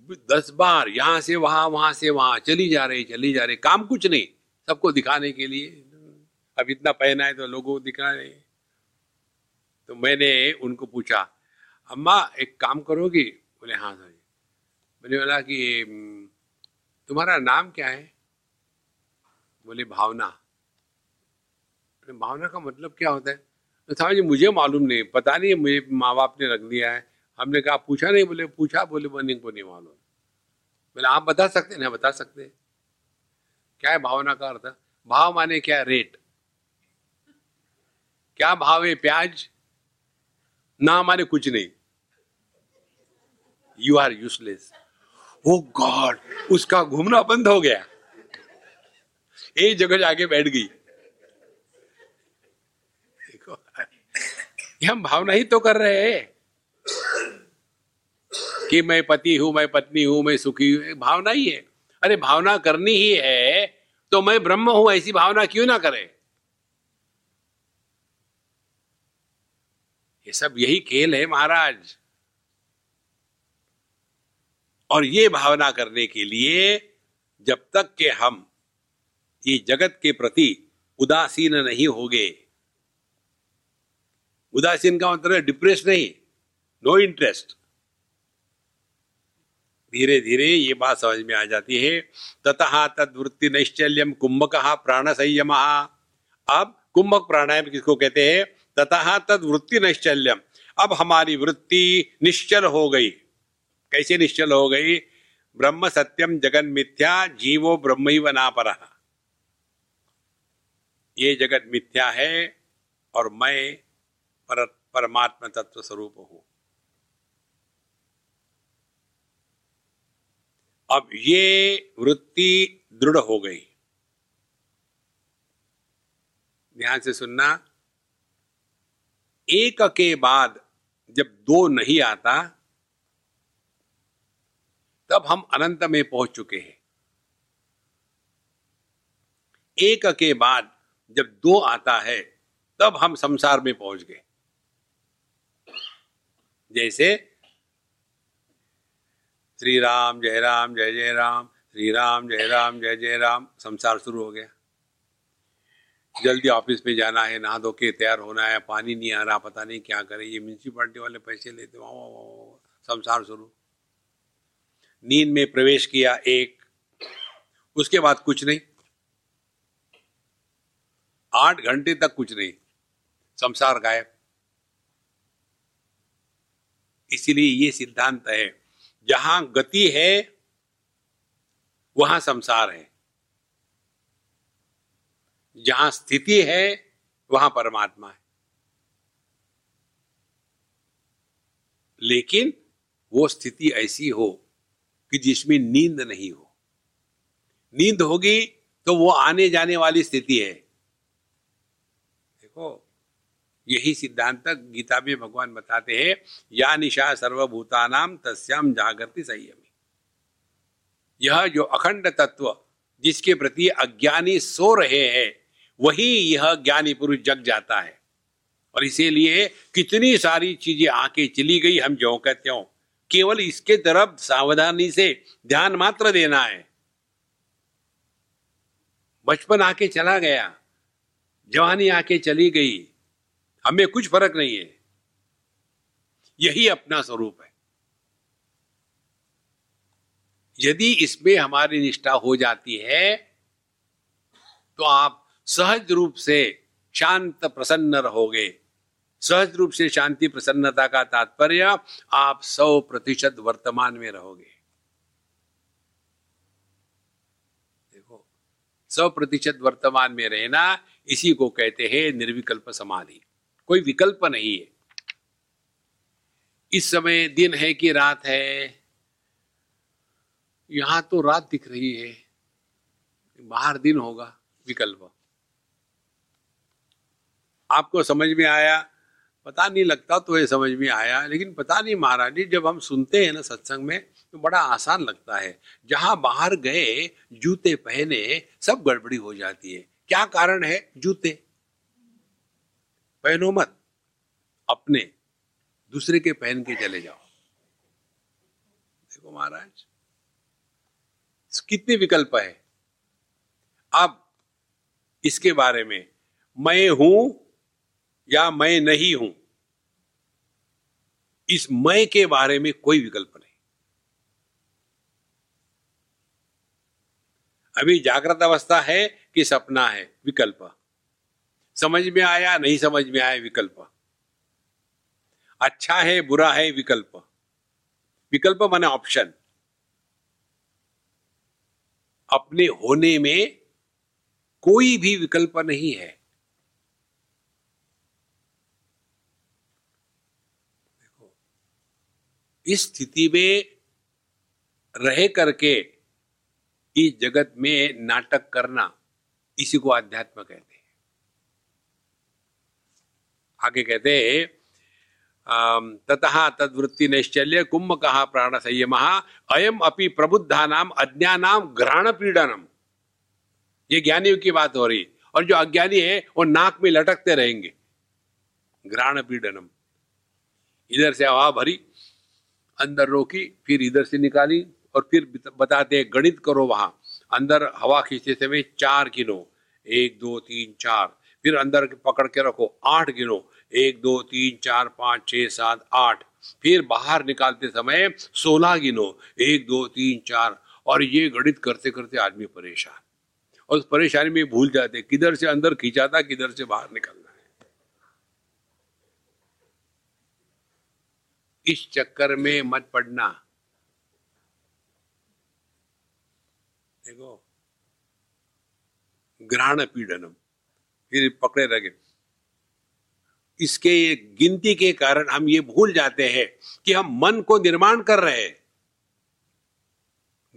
दस बार यहाँ से वहाँ वहाँ से वहाँ, चली जा रही, चली जा रही। काम कुछ नहीं, सबको दिखाने के लिए। अब इतना पहना है तो लोगों को दिखा रहे तो मैंने उनको पूछा, अम्मा, एक काम करोगी? बोले हाँ सर मैंने बोला कि तुम्हारा नाम क्या है? बोले, भावना। भावना का मतलब क्या होता है? तो था जी, मुझे मालूम नहीं, पता नहीं, मुझे माँ बाप ने रख दिया है। हमने कहा, पूछा नहीं? बोले, पूछा। बोले, बनी को नहीं मालूम। बोले, आप बता सकते ना बता सकते क्या है भावना का अर्थ? भाव माने क्या? रेट क्या भाव है? प्याज? ना माने कुछ नहीं। You are useless oh God उसका घूमना बंद हो गया। एक जगह जाके बैठ गई। हम भावना ही तो कर रहे हैं। कि मैं पति हूँ, मैं पत्नी हूँ, मैं सुखी हूँ भावना ही है। अरे, भावना करनी ही है तो मैं ब्रह्म हूँ, ऐसी भावना क्यों ना करे? ये सब यही खेल है महाराज। और ये भावना करने के लिए जब तक के हम ये जगत के प्रति उदासीन नहीं होगे, उदासीन का मतलब डिप्रेस नहीं नो इंटरेस्ट धीरे धीरे ये बात समझ में आ जाती है। ततः तदवृत्ति नैश्चल्यम कुंभक प्राण संयम अब कुंभक प्राणायाम किसको कहते हैं? ततः तदवृत्ति नैश्चल्यम अब हमारी वृत्ति निश्चल हो गई। कैसे निश्चल हो गई? ब्रह्म सत्यम जगन मिथ्या, जीवो ब्रह्म ही बना पर ये जगत मिथ्या है और मैं पर परमात्मा तत्व स्वरूप हूँ। अब ये वृत्ति दृढ़ हो गई। ध्यान से सुनना। एक के बाद जब दो नहीं आता, तब हम अनंत में पहुँच चुके हैं। एक के बाद जब दो आता है, तब हम संसार में पहुँच गए। जैसे श्री राम जय राम, जय जय राम श्री राम जय राम, जय जय राम। संसार शुरू हो गया। जल्दी ऑफ़िस में जाना है, नहा धो के तैयार होना है, पानी नहीं आ रहा, पता नहीं क्या करे। ये म्यूनसिपालिटी वाले पैसे लेते संसार शुरू। नींद में प्रवेश किया एक। उसके बाद कुछ नहीं। आठ घंटे तक कुछ नहीं। संसार गायब। इसलिए ये सिद्धांत है। जहाँ गति है, वहाँ संसार है। जहाँ स्थिति है, वहाँ परमात्मा है। लेकिन वो स्थिति ऐसी हो कि जिसमें नींद नहीं हो। नींद होगी तो वो आने जाने वाली स्थिति है। देखो यही सिद्धांत गीता में भगवान बताते हैं, या निशा सर्वभूतानाम तस्याम जागृति संयमी। यह जो अखंड तत्व जिसके प्रति अज्ञानी सो रहे हैं, वही यह ज्ञानी पुरुष जग जाता है। और इसीलिए कितनी सारी चीज़ें आके चली गई हम जो कहते हो, केवल इसके तरफ़ सावधानी से ध्यान मात्र देना है। बचपन आके चला गया, जवानी आके चली गई हमें कुछ फ़र्क नहीं है। यही अपना स्वरूप है। यदि इसमें हमारी निष्ठा हो जाती है तो आप सहज रूप से शांत प्रसन्न रहोगे। सहज रूप से शांति प्रसन्नता का तात्पर्य आप सौ प्रतिशत वर्तमान में रहोगे। देखो, सौ प्रतिशत वर्तमान में रहना इसी को कहते हैं निर्विकल्प समाधि। कोई विकल्प नहीं है। इस समय दिन है कि रात है, यहाँ तो रात दिख रही है, बाहर दिन होगा विकल्प। आपको समझ में आया? पता नहीं लगता तो ये समझ में आया, लेकिन पता नहीं महाराज जी, जब हम सुनते हैं ना सत्संग में तो बड़ा आसान लगता है। जहाँ बाहर गए, जूते पहने, सब गड़बड़ी हो जाती है। क्या कारण है? जूते। पहनो मत। अपने, दूसरे के पहन के चले जाओ। देखो महाराज कितने विकल्प है। अब इसके बारे में, मैं हूँ या मैं नहीं हूँ, इस मैं के बारे में कोई विकल्प नहीं। अभी जागृत अवस्था है कि सपना है, विकल्प। समझ में आया, नहीं समझ में आया विकल्प? अच्छा है, बुरा है विकल्प? विकल्प माने ऑप्शन अपने होने में कोई भी विकल्प नहीं है। देखो, इस स्थिति में रह करके इस जगत में नाटक करना इसी को अध्यात्म कहते हैं आगे कहते ततः तद्वृत्ति नैश्चल्य कुंभ कहा प्राण संयम अयम अपि प्रबुद्धा नाम अज्ञानाम ग्रहण पीड़नम ये ज्ञानियों की बात हो रही और जो अज्ञानी है, वो नाक में लटकते रहेंगे। ग्रहण पीड़नम इधर से हवा भरी, अंदर रोकी, फिर इधर से निकाली, और फिर बताते गणित करो वहाँ। अंदर हवा खींचते समय चार गिनो। एक, दो, तीन, चार। फिर अंदर पकड़ के रखो, आठ गिनो। एक, दो, तीन, चार, पाँच छ सात, आठ। फिर बाहर निकालते समय सोलह गिनो। एक, दो, तीन, चार। और ये गणित करते करते आदमी परेशान। और उस परेशानी में भूल जाते। किधर से अंदर खींचा था, किधर से बाहर निकलना है। इस चक्कर में मत पड़ना। देखो ग्रहण पीड़नम। फिर पकड़े रहे इसके गिनती के कारण हम ये भूल जाते हैं कि हम मन को निर्माण कर रहे हैं।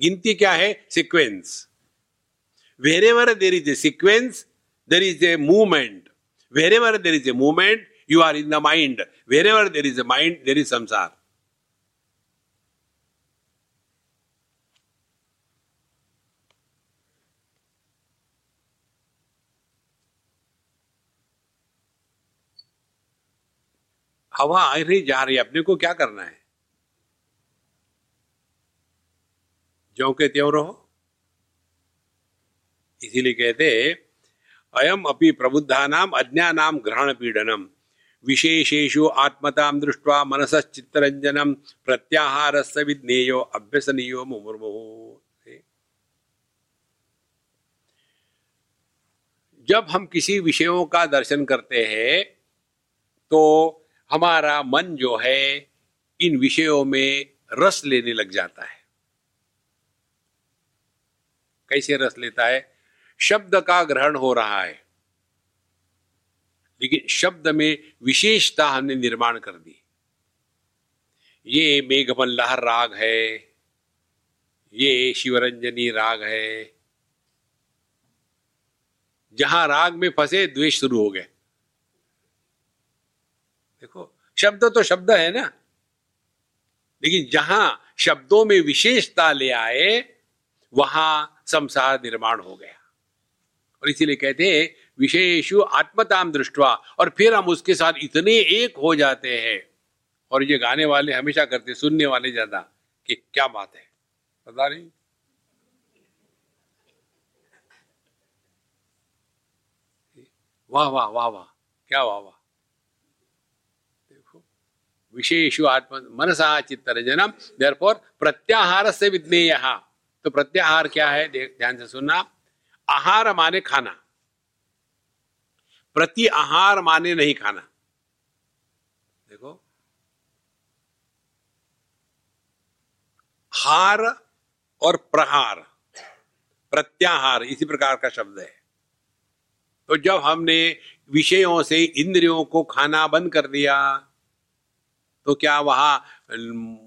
गिनती क्या है? Sequence wherever there is a sequence there is a movement wherever there is a movement you are in the mind wherever there is a mind there is संसार हवा आ रही, जा रही अपने को क्या करना है? जो के त्यों रहो। इसीलिए कहते अयम अपि प्रबुद्धा नाम अज्ञा नाम ग्रहण पीड़नम विशेषेशु आत्मता दृष्टवा मनसचित्तरंजनम प्रत्याहार विज्ञेयो अभ्यसनीयो मुमुर्मु जब हम किसी विषयों का दर्शन करते हैं तो हमारा मन जो है, इन विषयों में रस लेने लग जाता है। कैसे रस लेता है? शब्द का ग्रहण हो रहा है। लेकिन शब्द में विशेषता हमने निर्माण कर दी। ये मेघमल्लाहर राग है, ये शिवरंजनी राग है। जहाँ राग में फंसे, द्वेष शुरू हो गए। शब्द तो शब्द है ना। लेकिन जहाँ शब्दों में विशेषता ले आए, वहाँ संसार निर्माण हो गया। और इसीलिए कहते हैं, विशेषु आत्मताम दृष्टवा, और फिर हम उसके साथ इतने एक हो जाते हैं। और ये गाने वाले हमेशा करते, सुनने वाले ज़्यादा, कि क्या बात है। पता नहीं। वाह वाह वाह वाह, क्या वाह वाह। विशेषु आत्म मनसा चित्तरजनम। देर प्रत्याहार से विज्ञेय। तो प्रत्याहार क्या है? ध्यान से सुनना। आहार माने खाना। प्रति आहार माने नहीं खाना। देखो। हार और प्रहार। प्रत्याहार, इसी प्रकार का शब्द है। तो जब हमने विषयों से इंद्रियों को खाना बंद कर दिया तो क्या वहाँ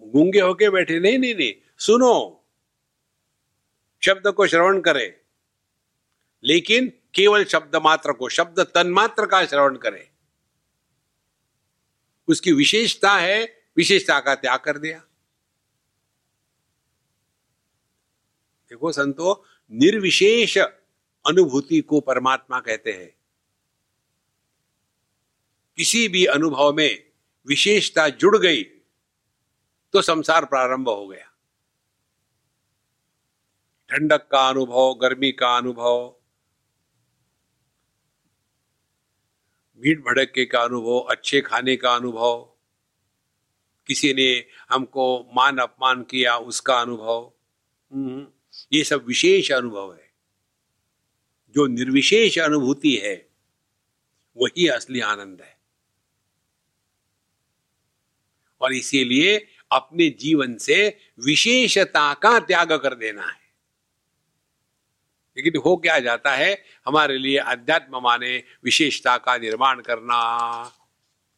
गूँगे होके बैठे? नहीं नहीं नहीं, सुनो। शब्द को श्रवण करें। लेकिन केवल शब्द मात्र को, शब्द तन मात्र का श्रवण करें। उसकी विशेषता है, विशेषता का त्याग कर दिया। देखो संतो, निर्विशेष अनुभूति को परमात्मा कहते हैं। किसी भी अनुभव में विशेषता जुड़ गई तो संसार प्रारंभ हो गया। ठंडक का अनुभव गर्मी का अनुभव भीड़ भड़के का अनुभव अच्छे खाने का अनुभव किसी ने हमको मान अपमान किया उसका अनुभव हम्म, ये सब विशेष अनुभव है। जो निर्विशेष अनुभूति है वही असली आनंद है। और इसीलिए अपने जीवन से विशेषता का त्याग कर देना है। लेकिन हो क्या जाता है हमारे लिए अध्यात्म माने विशेषता का निर्माण करना।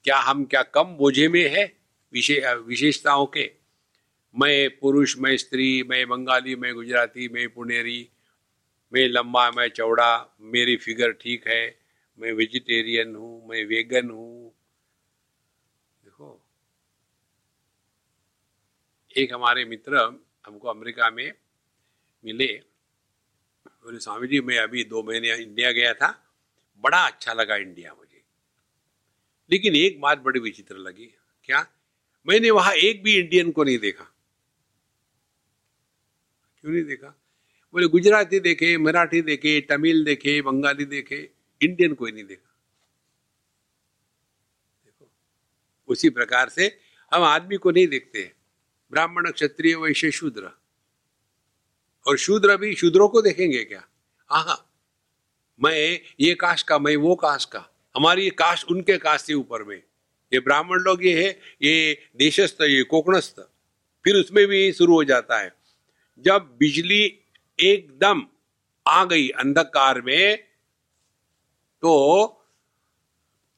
क्या हम क्या कम बोझे में है विशे, विशेषताओं के? मैं पुरुष मैं स्त्री मैं बंगाली मैं गुजराती मैं पुनेरी मैं लंबा मैं चौड़ा मेरी फिगर ठीक है मैं वेजिटेरियन हूँ मैं वेगन हूँ देखो एक हमारे मित्र हमको अमेरिका में मिले। बोले स्वामी जी मैं अभी दो महीने इंडिया गया था। बड़ा अच्छा लगा इंडिया मुझे। लेकिन एक बात बड़ी विचित्र लगी। क्या? मैंने वहाँ एक भी इंडियन को नहीं देखा। क्यों नहीं देखा? बोले, गुजराती देखे, मराठी देखे, तमिल देखे, बंगाली देखे, इंडियन कोई नहीं देखा। देखो, उसी प्रकार से हम आदमी को नहीं देखते ब्राह्मण क्षत्रिय, वैश्य शूद्र। और शूद्र भी शूद्रों को देखेंगे क्या? हाँ मैं ये काश का, मैं वो काश का, हमारी काश उनके काश से ऊपर में। ये ब्राह्मण लोग ये है, ये देशस्थ, ये कोकणस्थ, फिर उसमें भी शुरू हो जाता है। जब बिजली एकदम आ गई अंधकार में तो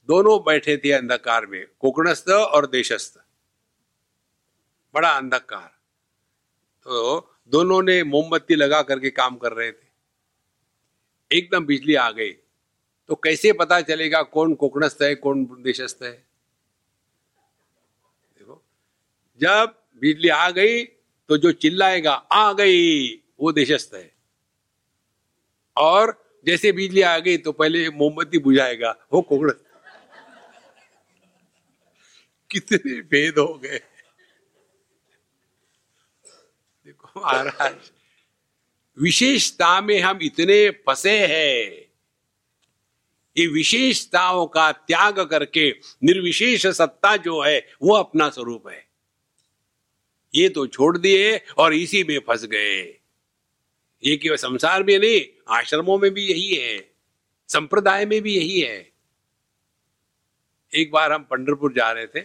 दोनों बैठे थे अंधकार में, कोकणस्थ और देशस्थ। बड़ा अंधकार। तो दोनों ने मोमबत्ती लगा करके काम कर रहे थे। एकदम बिजली आ गई। तो कैसे पता चलेगा कौन कोकणस्थ है, कौन देशस्थ है? देखो, जब बिजली आ गई तो जो चिल्लाएगा, आ गई, वो देशस्थ है। और जैसे बिजली आ गई तो पहले मोमबत्ती बुझाएगा, वो कोकणस्थ [laughs] कितने भेद हो गए। महाराज। विशेषता में हम इतने फंसे हैं। ये विशेषताओं का त्याग करके निर्विशेष सत्ता जो है, वो अपना स्वरूप है। ये तो छोड़ दिए और इसी में फंस गए। ये केवल संसार में नहीं, आश्रमों में भी यही है, संप्रदाय में भी यही है। एक बार हम पंडरपुर जा रहे थे।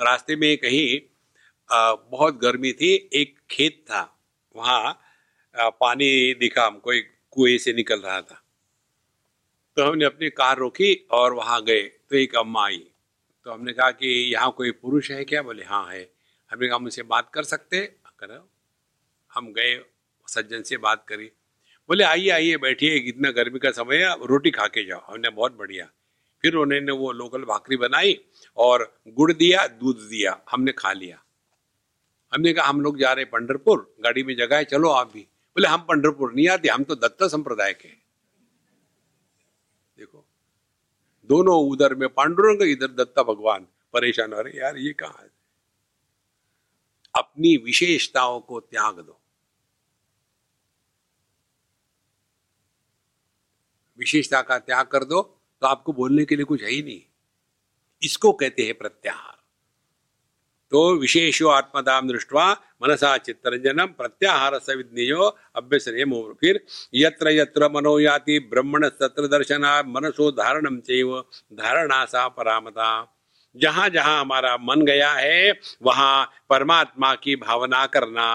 रास्ते में कहीं बहुत गर्मी थी, एक खेत था, वहाँ पानी दिखा हमको, एक कुएँ से निकल रहा था। तो हमने अपनी कार रोकी और वहाँ गए तो एक अम्मा आई। तो हमने कहा कि यहाँ कोई पुरुष है क्या? बोले हाँ है। हमने कहा मुझसे बात कर सकते करो। हम गए, सज्जन से बात करी। बोले, आइए आइए, बैठिए, इतना गर्मी का समय है रोटी खा के जाओ। हमने, बहुत बढ़िया। फिर उन्होंने वो लोकल भाकरी बनाई और गुड़ दिया, दूध दिया, हमने खा लिया। हमने कहा, हम लोग जा रहे पंडरपुर गाड़ी में जगह है, चलो आप भी। बोले, हम पंडरपुर नहीं आते, हम तो दत्ता संप्रदाय के देखो, दोनों उधर में पांडुरंग, इधर दत्ता भगवान। परेशान हो रहे यार, ये कहा है? अपनी विशेषताओं को त्याग दो। विशेषता का त्याग कर दो तो आपको बोलने के लिए कुछ है ही नहीं। इसको कहते हैं प्रत्याहार। तो विशेषो आत्मदाम दृष्टवा मनसा चित्तरंजनम प्रत्याहार सविज्ञेयो अभ्यसने फिर यत्र यत्र मनो याति ब्रह्मण तत्र दर्शना मनसो धारणम चैव धारणा सा परामता। जहाँ जहाँ हमारा मन गया है, वहाँ परमात्मा की भावना करना।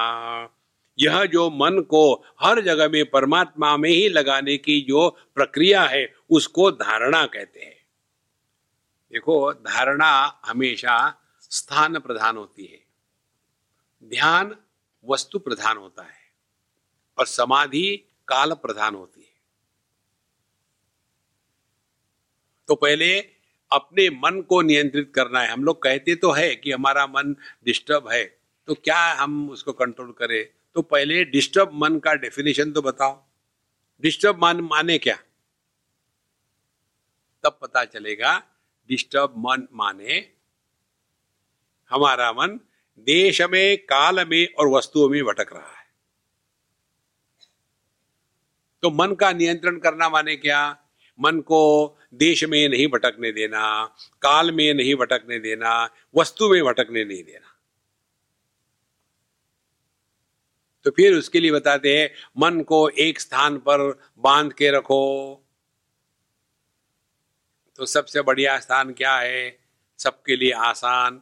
यह जो मन को हर जगह में परमात्मा में ही लगाने की जो प्रक्रिया है, उसको धारणा कहते हैं। देखो, धारणा हमेशा स्थान प्रधान होती है। ध्यान वस्तु प्रधान होता है और समाधि काल प्रधान होती है। तो पहले अपने मन को नियंत्रित करना है। हम लोग कहते तो है कि हमारा मन डिस्टर्ब है तो क्या हम उसको कंट्रोल करें? तो पहले डिस्टर्ब मन का डेफिनेशन तो बताओ। डिस्टर्ब मन माने क्या? तब पता चलेगा, डिस्टर्ब मन माने हमारा मन देश में, काल में और वस्तुओं में भटक रहा है। तो मन का नियंत्रण करना माने क्या? मन को देश में नहीं भटकने देना, काल में नहीं भटकने देना, वस्तु में भटकने नहीं देना। तो फिर उसके लिए बताते हैं, मन को एक स्थान पर बाँध के रखो। तो सबसे बढ़िया स्थान क्या है? सबके लिए आसान।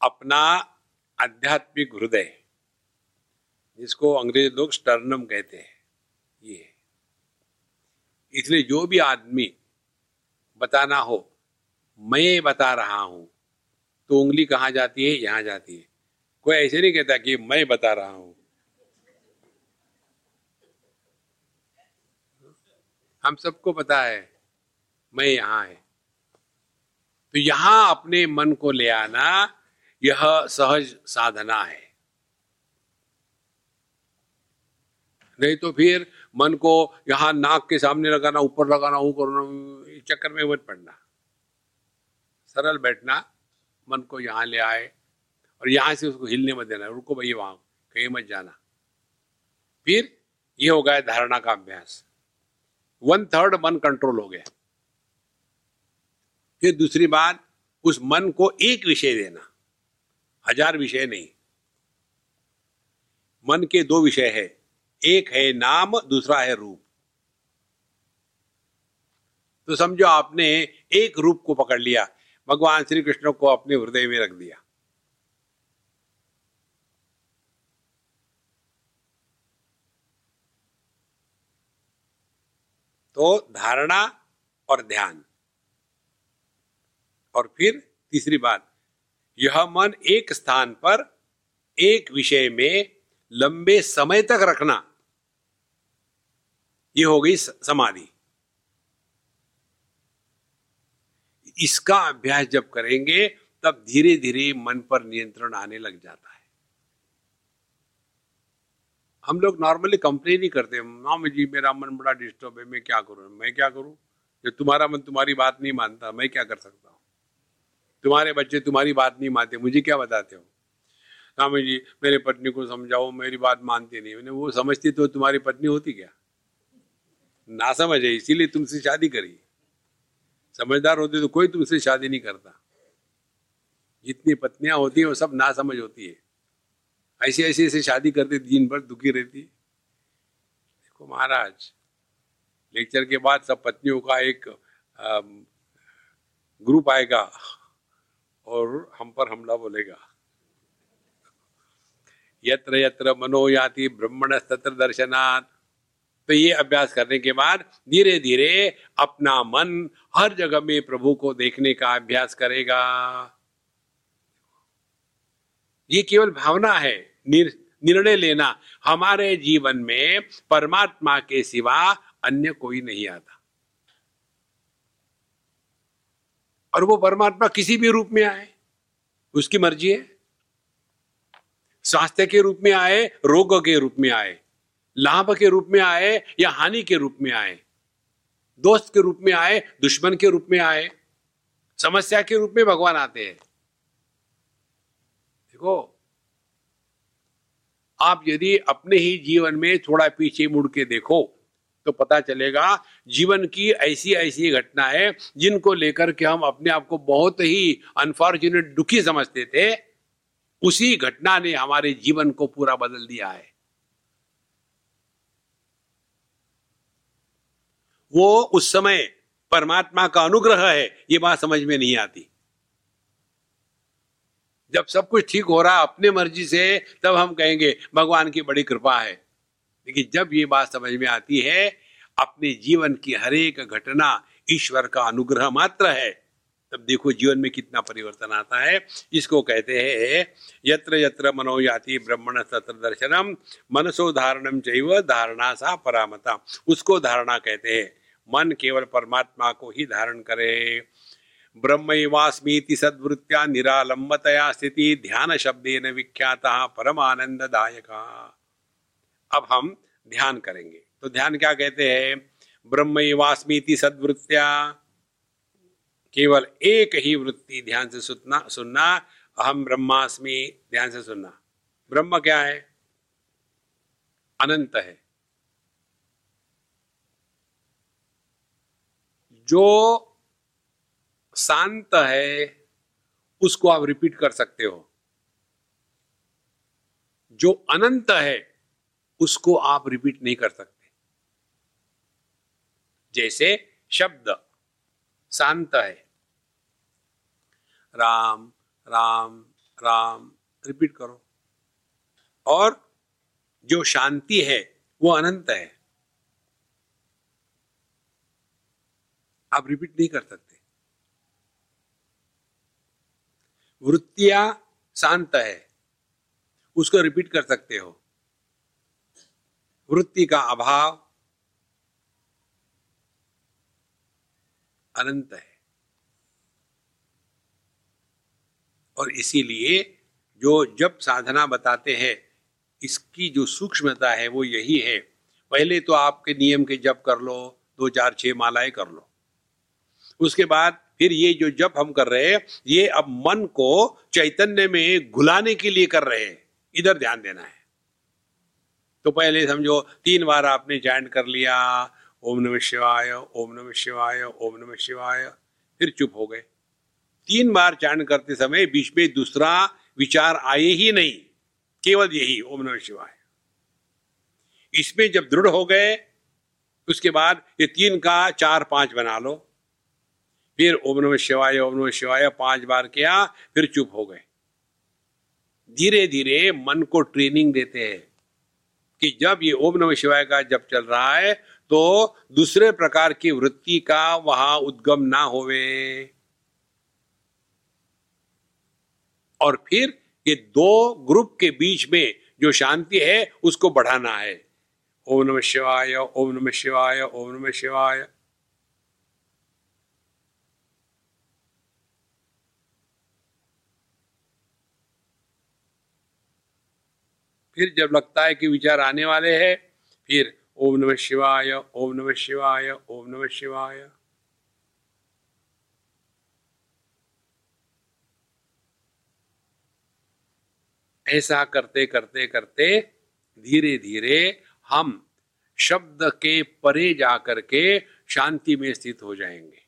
अपना आध्यात्मिक हृदय, जिसको अंग्रेज़ लोग स्टर्नम कहते हैं, ये इसलिए जो भी आदमी बताना हो, मैं बता रहा हूँ तो उंगली कहाँ जाती है? यहाँ जाती है। कोई ऐसे नहीं कहता कि मैं बता रहा हूँ। हम सबको पता है, मैं यहाँ है। तो यहाँ अपने मन को ले आना यह सहज साधना है। नहीं तो फिर मन को यहाँ नाक के सामने लगाना, ऊपर लगाना करना चक्कर में मत पड़ना। सरल बैठना, मन को यहाँ ले आए और यहाँ से उसको हिलने मत देना, रुको भाई वहाँ, कहीं मत जाना। फिर ये हो गया धारणा का अभ्यास। वन थर्ड मन कंट्रोल हो गया। फिर दूसरी बात, उस मन को एक विषय देना। हज़ार विषय नहीं। मन के दो विषय है। एक है नाम, दूसरा है रूप। तो समझो आपने एक रूप को पकड़ लिया, भगवान श्री कृष्ण को अपने हृदय में रख दिया। तो धारणा और ध्यान। और फिर तीसरी बात यह मन एक स्थान पर, एक विषय में लंबे समय तक रखना। ये हो गई समाधि। इसका अभ्यास जब करेंगे, तब धीरे धीरे मन पर नियंत्रण आने लग जाता है। हम लोग नॉर्मली कंप्लेन ही करते हैं माम जी मेरा मन बड़ा डिस्टर्ब है, मैं क्या करूँ? मैं क्या करूँ? जब तुम्हारा मन तुम्हारी बात नहीं मानता, मैं क्या कर सकता हूँ? तुम्हारे बच्चे तुम्हारी बात नहीं मानते, मुझे क्या बताते हो? स्वामी जी, मेरे पत्नी को समझाओ, मेरी बात मानती नहीं। उन्हें वो समझती तो तुम्हारी पत्नी होती क्या? ना समझ है, इसीलिए तुमसे शादी करी। समझदार होती तो कोई तुमसे शादी नहीं करता। जितनी पत्नियाँ होती है, वो सब ना समझ होती है। ऐसे ऐसे ऐसे शादी करते, दिन भर दुखी रहती। देखो महाराज, लेक्चर के बाद सब पत्नियों का एक ग्रुप आएगा। और हम पर हमला बोलेगा। यत्र यत्र मनो याति ब्रह्मण तत्र दर्शनात्। तो ये अभ्यास करने के बाद धीरे धीरे अपना मन हर जगह में प्रभु को देखने का अभ्यास करेगा। ये केवल भावना है निर्णय लेना। हमारे जीवन में परमात्मा के सिवा अन्य कोई नहीं आता। और वो परमात्मा किसी भी रूप में आए, उसकी मर्ज़ी है। स्वास्थ्य के रूप में आए, रोग के रूप में आए, लाभ के रूप में आए या हानि के रूप में आए, दोस्त के रूप में आए, दुश्मन के रूप में आए, समस्या के रूप में भगवान आते हैं। देखो, आप यदि अपने ही जीवन में थोड़ा पीछे मुड़ के देखो तो पता चलेगा, जीवन की ऐसी ऐसी घटना है, जिनको लेकर के हम अपने आप को बहुत ही अनफॉर्चुनेट दुखी समझते थे। उसी घटना ने हमारे जीवन को पूरा बदल दिया है। वो उस समय परमात्मा का अनुग्रह है, ये बात समझ में नहीं आती। जब सब कुछ ठीक हो रहा, अपने मर्ज़ी से, तब हम कहेंगे, भगवान की बड़ी कृपा है। लेकिन जब ये बात समझ में आती है, अपने जीवन की हर एक घटना ईश्वर का अनुग्रह मात्र है, तब देखो जीवन में कितना परिवर्तन आता है। इसको कहते हैं, यत्र यत्र मनोयाति ब्रह्मण तत्र दर्शनम, मनसो धारणम चैव धारणा सा परामता। उसको धारणा कहते हैं। मन केवल परमात्मा को ही धारण करे। ब्रह्मवास्मीति सद्वृत्या निरालंबतया स्थिति ध्यान शब्देन विख्याता परमानंददायक। अब हम ध्यान करेंगे। तो ध्यान क्या कहते हैं? ब्रह्मवास्मीति सद्वृत्या केवल एक ही वृत्ति ध्यान से सुनना सुनना अहम ब्रह्मास्मि ध्यान से सुनना। ब्रह्म क्या है? अनंत है। जो शांत है, उसको आप रिपीट कर सकते हो। जो अनंत है उसको आप रिपीट नहीं कर सकते। जैसे शब्द, शांत है। राम राम राम रिपीट करो। और जो शांति है, वो अनंत है। आप रिपीट नहीं कर सकते। वृत्तियाँ शांत है। उसको रिपीट कर सकते हो। वृत्ति का अभाव अनंत है। और इसीलिए जो जब साधना बताते हैं, इसकी जो सूक्ष्मता है वो यही है। पहले तो आपके नियम के जप कर लो, दो चार छह मालाएँ कर लो। उसके बाद फिर ये जो जप हम कर रहे हैं, ये अब मन को चैतन्य में घुलाने के लिए कर रहे हैं। इधर ध्यान देना है। तो पहले समझो, तीन बार आपने चैंट कर लिया, ओम नमः शिवाय, ओम नमः शिवाय, ओम नमः शिवाय, फिर चुप हो गए। तीन बार चैंट करते समय बीच में दूसरा विचार आए ही नहीं, केवल यही, ओम नमः शिवाय। इसमें जब दृढ़ हो गए, उसके बाद ये तीन का चार पाँच बना लो। फिर ओम नमः शिवाय, ओम नमः शिवाय, पाँच बार किया, फिर चुप हो गए। धीरे धीरे मन को ट्रेनिंग देते हैं। कि जब ये ओम नमः शिवाय का जब चल रहा है तो दूसरे प्रकार की वृत्ति का वहाँ उद्गम ना होवे। और फिर ये दो ग्रुप के बीच में जो शांति है, उसको बढ़ाना है। ओम नमः शिवाय, ओम नमः शिवाय, ओम नमः शिवाय। फिर जब लगता है कि विचार आने वाले हैं, फिर ओम नमः शिवाय, ओम नमः शिवाय, ओम नमः शिवाय। ऐसा करते करते करते धीरे धीरे हम शब्द के परे जाकर के शांति में स्थित हो जाएँगे।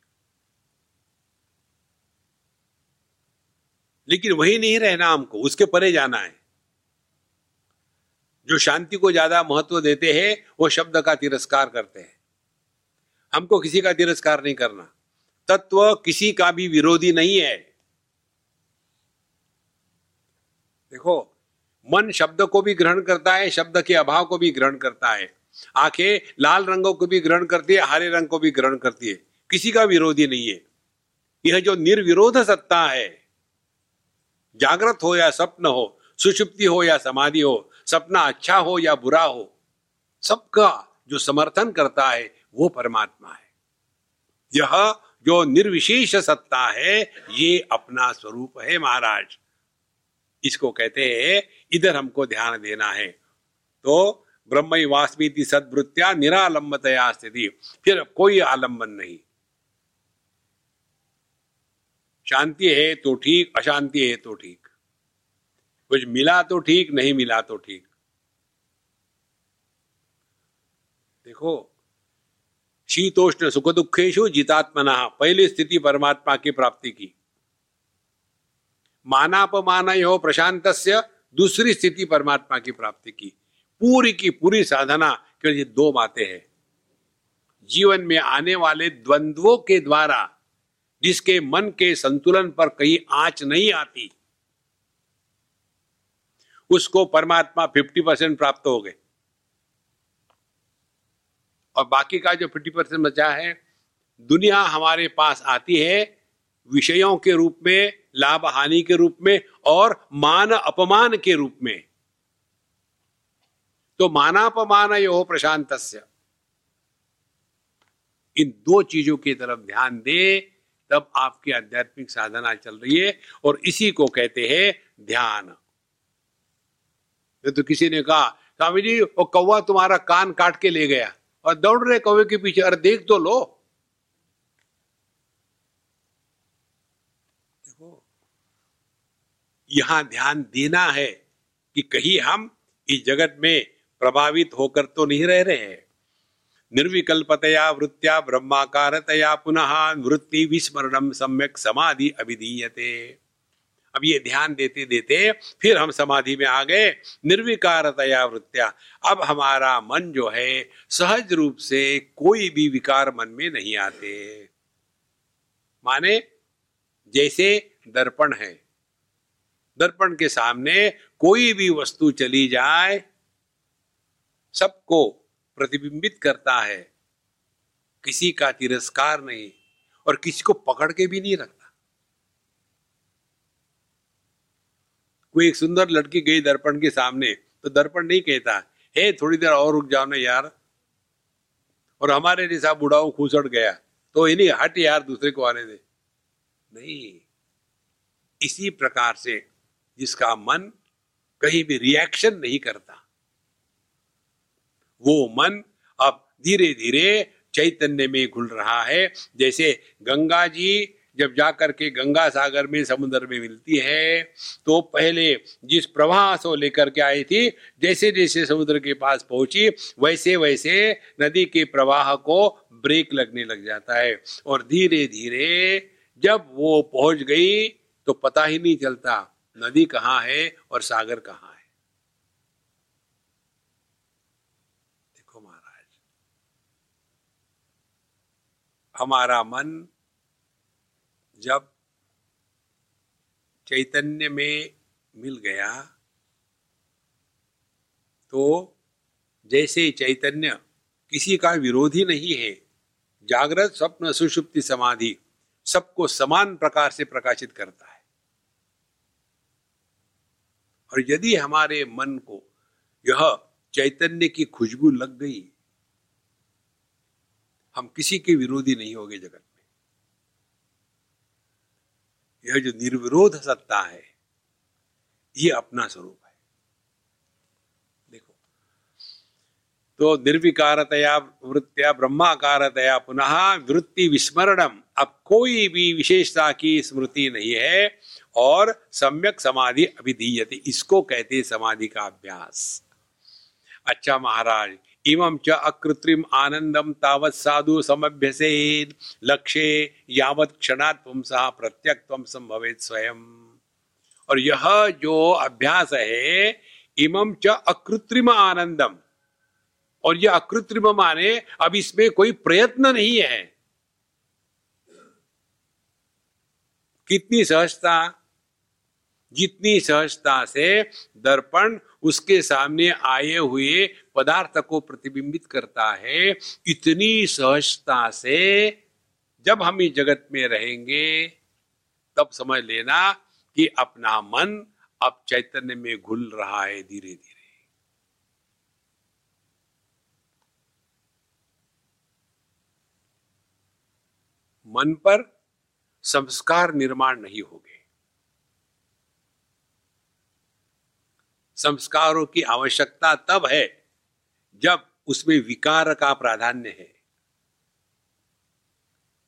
लेकिन वही नहीं रहना हमको, उसके परे जाना है। जो शांति को ज़्यादा महत्व देते हैं, वो शब्द का तिरस्कार करते हैं। हमको किसी का तिरस्कार नहीं करना। तत्व किसी का भी विरोधी नहीं है। देखो, मन शब्द को भी ग्रहण करता है, शब्द के अभाव को भी ग्रहण करता है। आँखें लाल रंगों को भी ग्रहण करती है, हरे रंग को भी ग्रहण करती है। किसी का विरोधी नहीं है। यह जो निर्विरोध सत्ता है, जागृत हो या स्वप्न हो, सुषुप्ति हो या समाधि हो सपना अच्छा हो या बुरा हो, सबका जो समर्थन करता है, वो परमात्मा है। यह जो निर्विशेष सत्ता है, ये अपना स्वरूप है महाराज। इसको कहते हैं, इधर हमको ध्यान देना है। तो ब्रह्म वास्मी सदवृत्तिया निरालंबतया स्थिति, फिर कोई आलंबन नहीं। शांति है तो ठीक, अशांति है तो ठीक। कुछ मिला तो ठीक, नहीं मिला तो ठीक। देखो, शीतोष्ण सुख दुखेशु जितात्मना, पहली स्थिति परमात्मा की प्राप्ति की। मानापमान हो प्रशांत दूसरी स्थिति परमात्मा की प्राप्ति की। पूरी की पूरी साधना केवल ये दो बातें हैं। जीवन में आने वाले द्वंद्वों के द्वारा, जिसके मन के संतुलन पर कहीं आँच नहीं आती उसको परमात्मा फिफ्टी परसेंट प्राप्त हो गए। और बाकी का जो फिफ्टी परसेंट बचा है, दुनिया हमारे पास आती है विषयों के रूप में, लाभ हानि के रूप में और मान अपमान के रूप में। तो मानापमान यो प्रशांत इन दो चीज़ों की तरफ़ ध्यान दे, तब आपकी आध्यात्मिक साधना चल रही है और इसी को कहते हैं ध्यान। तो किसी ने कहा, स्वामी जी, वो कौवा तुम्हारा कान काट के ले गया और दौड़ रहे कौवे के पीछे। अरे देख तो लो। देखो, यहाँ ध्यान देना है कि कहीं हम इस जगत में प्रभावित होकर तो नहीं रह रहे हैं। निर्विकल्पतया वृत्तिया ब्रह्माकारतया पुनः वृत्ति विस्मरणम सम्यक समाधि अभिधीयते। अब ये ध्यान देते देते फिर हम समाधि में आ गए, निर्विकारतया वृत्तिया। अब हमारा मन जो है, सहज रूप से कोई भी विकार मन में नहीं आते। माने, जैसे दर्पण है, दर्पण के सामने कोई भी वस्तु चली जाए, सबको प्रतिबिंबित करता है। किसी का तिरस्कार नहीं, और किसी को पकड़ के भी नहीं रखता। कोई एक सुंदर लड़की गई दर्पण के सामने तो दर्पण नहीं कहता, हे, थोड़ी देर और रुक जाओ ना यार। और हमारे जैसा बुढ़ाऊ खुसड़ गया तो इन्हीं हट यार, दूसरे को आने दे। नहीं, इसी प्रकार से जिसका मन कहीं भी रिएक्शन नहीं करता, वो मन अब धीरे धीरे चैतन्य में घुल रहा है। जैसे गंगा जी जब जाकर के गंगा सागर में समुद्र में मिलती है तो पहले जिस प्रवाह से लेकर के आई थी जैसे जैसे समुद्र के पास पहुँची वैसे वैसे नदी के प्रवाह को ब्रेक लगने लग जाता है। और धीरे धीरे जब वो पहुँच गई तो पता ही नहीं चलता नदी कहाँ है और सागर कहाँ है। देखो महाराज, हमारा मन जब चैतन्य में मिल गया तो जैसे चैतन्य किसी का विरोधी नहीं है, जागृत, स्वप्न, सुषुप्ति, समाधि, सबको समान प्रकार से प्रकाशित करता है। और यदि हमारे मन को यह चैतन्य की खुशबू लग गई, हम किसी के विरोधी नहीं होंगे जगत। यह जो निर्विरोध सत्ता है, ये अपना स्वरूप है। देखो तो निर्विकारतया वृत्तिया, ब्रह्माकारतया पुनः वृत्ति विस्मरणम। अब कोई भी विशेषता की स्मृति नहीं है और सम्यक समाधि अभिधीयते। इसको कहते समाधि का अभ्यास। अच्छा महाराज इमं च अकृत्रिम आनंदम तावत साधु समभ्यसे। लक्ष्य यावत क्षणात् पुंसा प्रत्यक्तम संभवित स्वयं। और यह जो अभ्यास है, इमं च अकृत्रिम आनंदम और यह अकृत्रिम माने, अब इसमें कोई प्रयत्न नहीं है। कितनी सहजता जितनी सहजता से दर्पण उसके सामने आए हुए पदार्थ को प्रतिबिंबित करता है, इतनी सहजता से जब हम इस जगत में रहेंगे, तब समझ लेना कि अपना मन अब चैतन्य में घुल रहा है धीरे धीरे मन पर संस्कार निर्माण नहीं होंगे। संस्कारों की आवश्यकता तब है जब उसमें विकार का प्राधान्य है।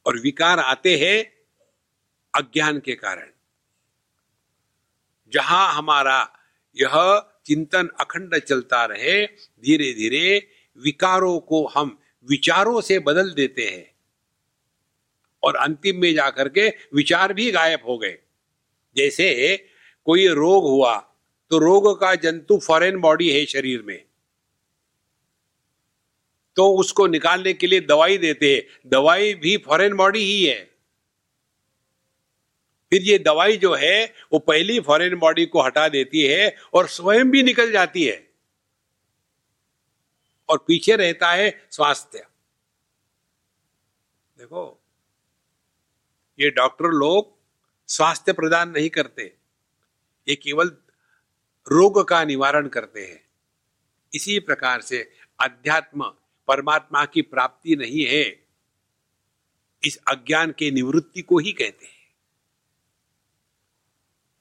और विकार आते हैं अज्ञान के कारण। जहाँ हमारा यह चिंतन अखंड चलता रहे धीरे धीरे विकारों को हम विचारों से बदल देते हैं। और अंतिम में जाकर के विचार भी गायब हो गए। जैसे कोई रोग हुआ तो रोग का जंतु फॉरेन बॉडी है शरीर में। तो उसको निकालने के लिए दवाई देते हैं। दवाई भी फॉरेन बॉडी ही है। फिर ये दवाई जो है, वो पहली फॉरेन बॉडी को हटा देती है और स्वयं भी निकल जाती है। और पीछे रहता है स्वास्थ्य। देखो, ये डॉक्टर लोग स्वास्थ्य प्रदान नहीं करते। ये केवल रोग का निवारण करते हैं। इसी प्रकार से अध्यात्म परमात्मा की प्राप्ति नहीं है, इस अज्ञान के निवृत्ति को ही कहते हैं।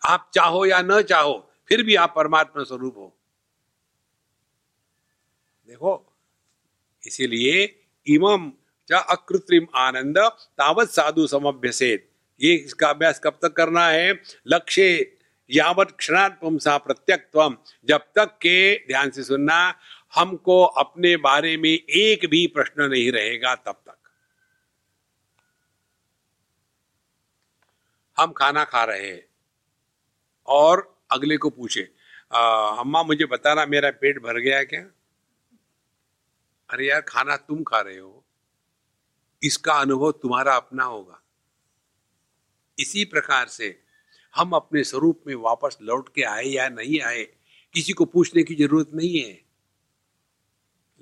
आप चाहो या न चाहो, फिर भी आप परमात्मा स्वरूप हो। देखो, इसीलिए इमम च अकृत्रिम आनंद, तावत साधु समभ्यसेत। ये इसका अभ्यास कब तक करना है? लक्ष्य यावत क्षणात पुमसा प्रत्यक्तम जब तक के, ध्यान से सुनना, हमको अपने बारे में एक भी प्रश्न नहीं रहेगा तब तक। हम खाना खा रहे हैं और अगले को पूछे अम्मा मुझे बताना मेरा पेट भर गया क्या? अरे यार, खाना तुम खा रहे हो। इसका अनुभव तुम्हारा अपना होगा। इसी प्रकार से हम अपने स्वरूप में वापस लौट के आए या नहीं आए किसी को पूछने की ज़रूरत नहीं है।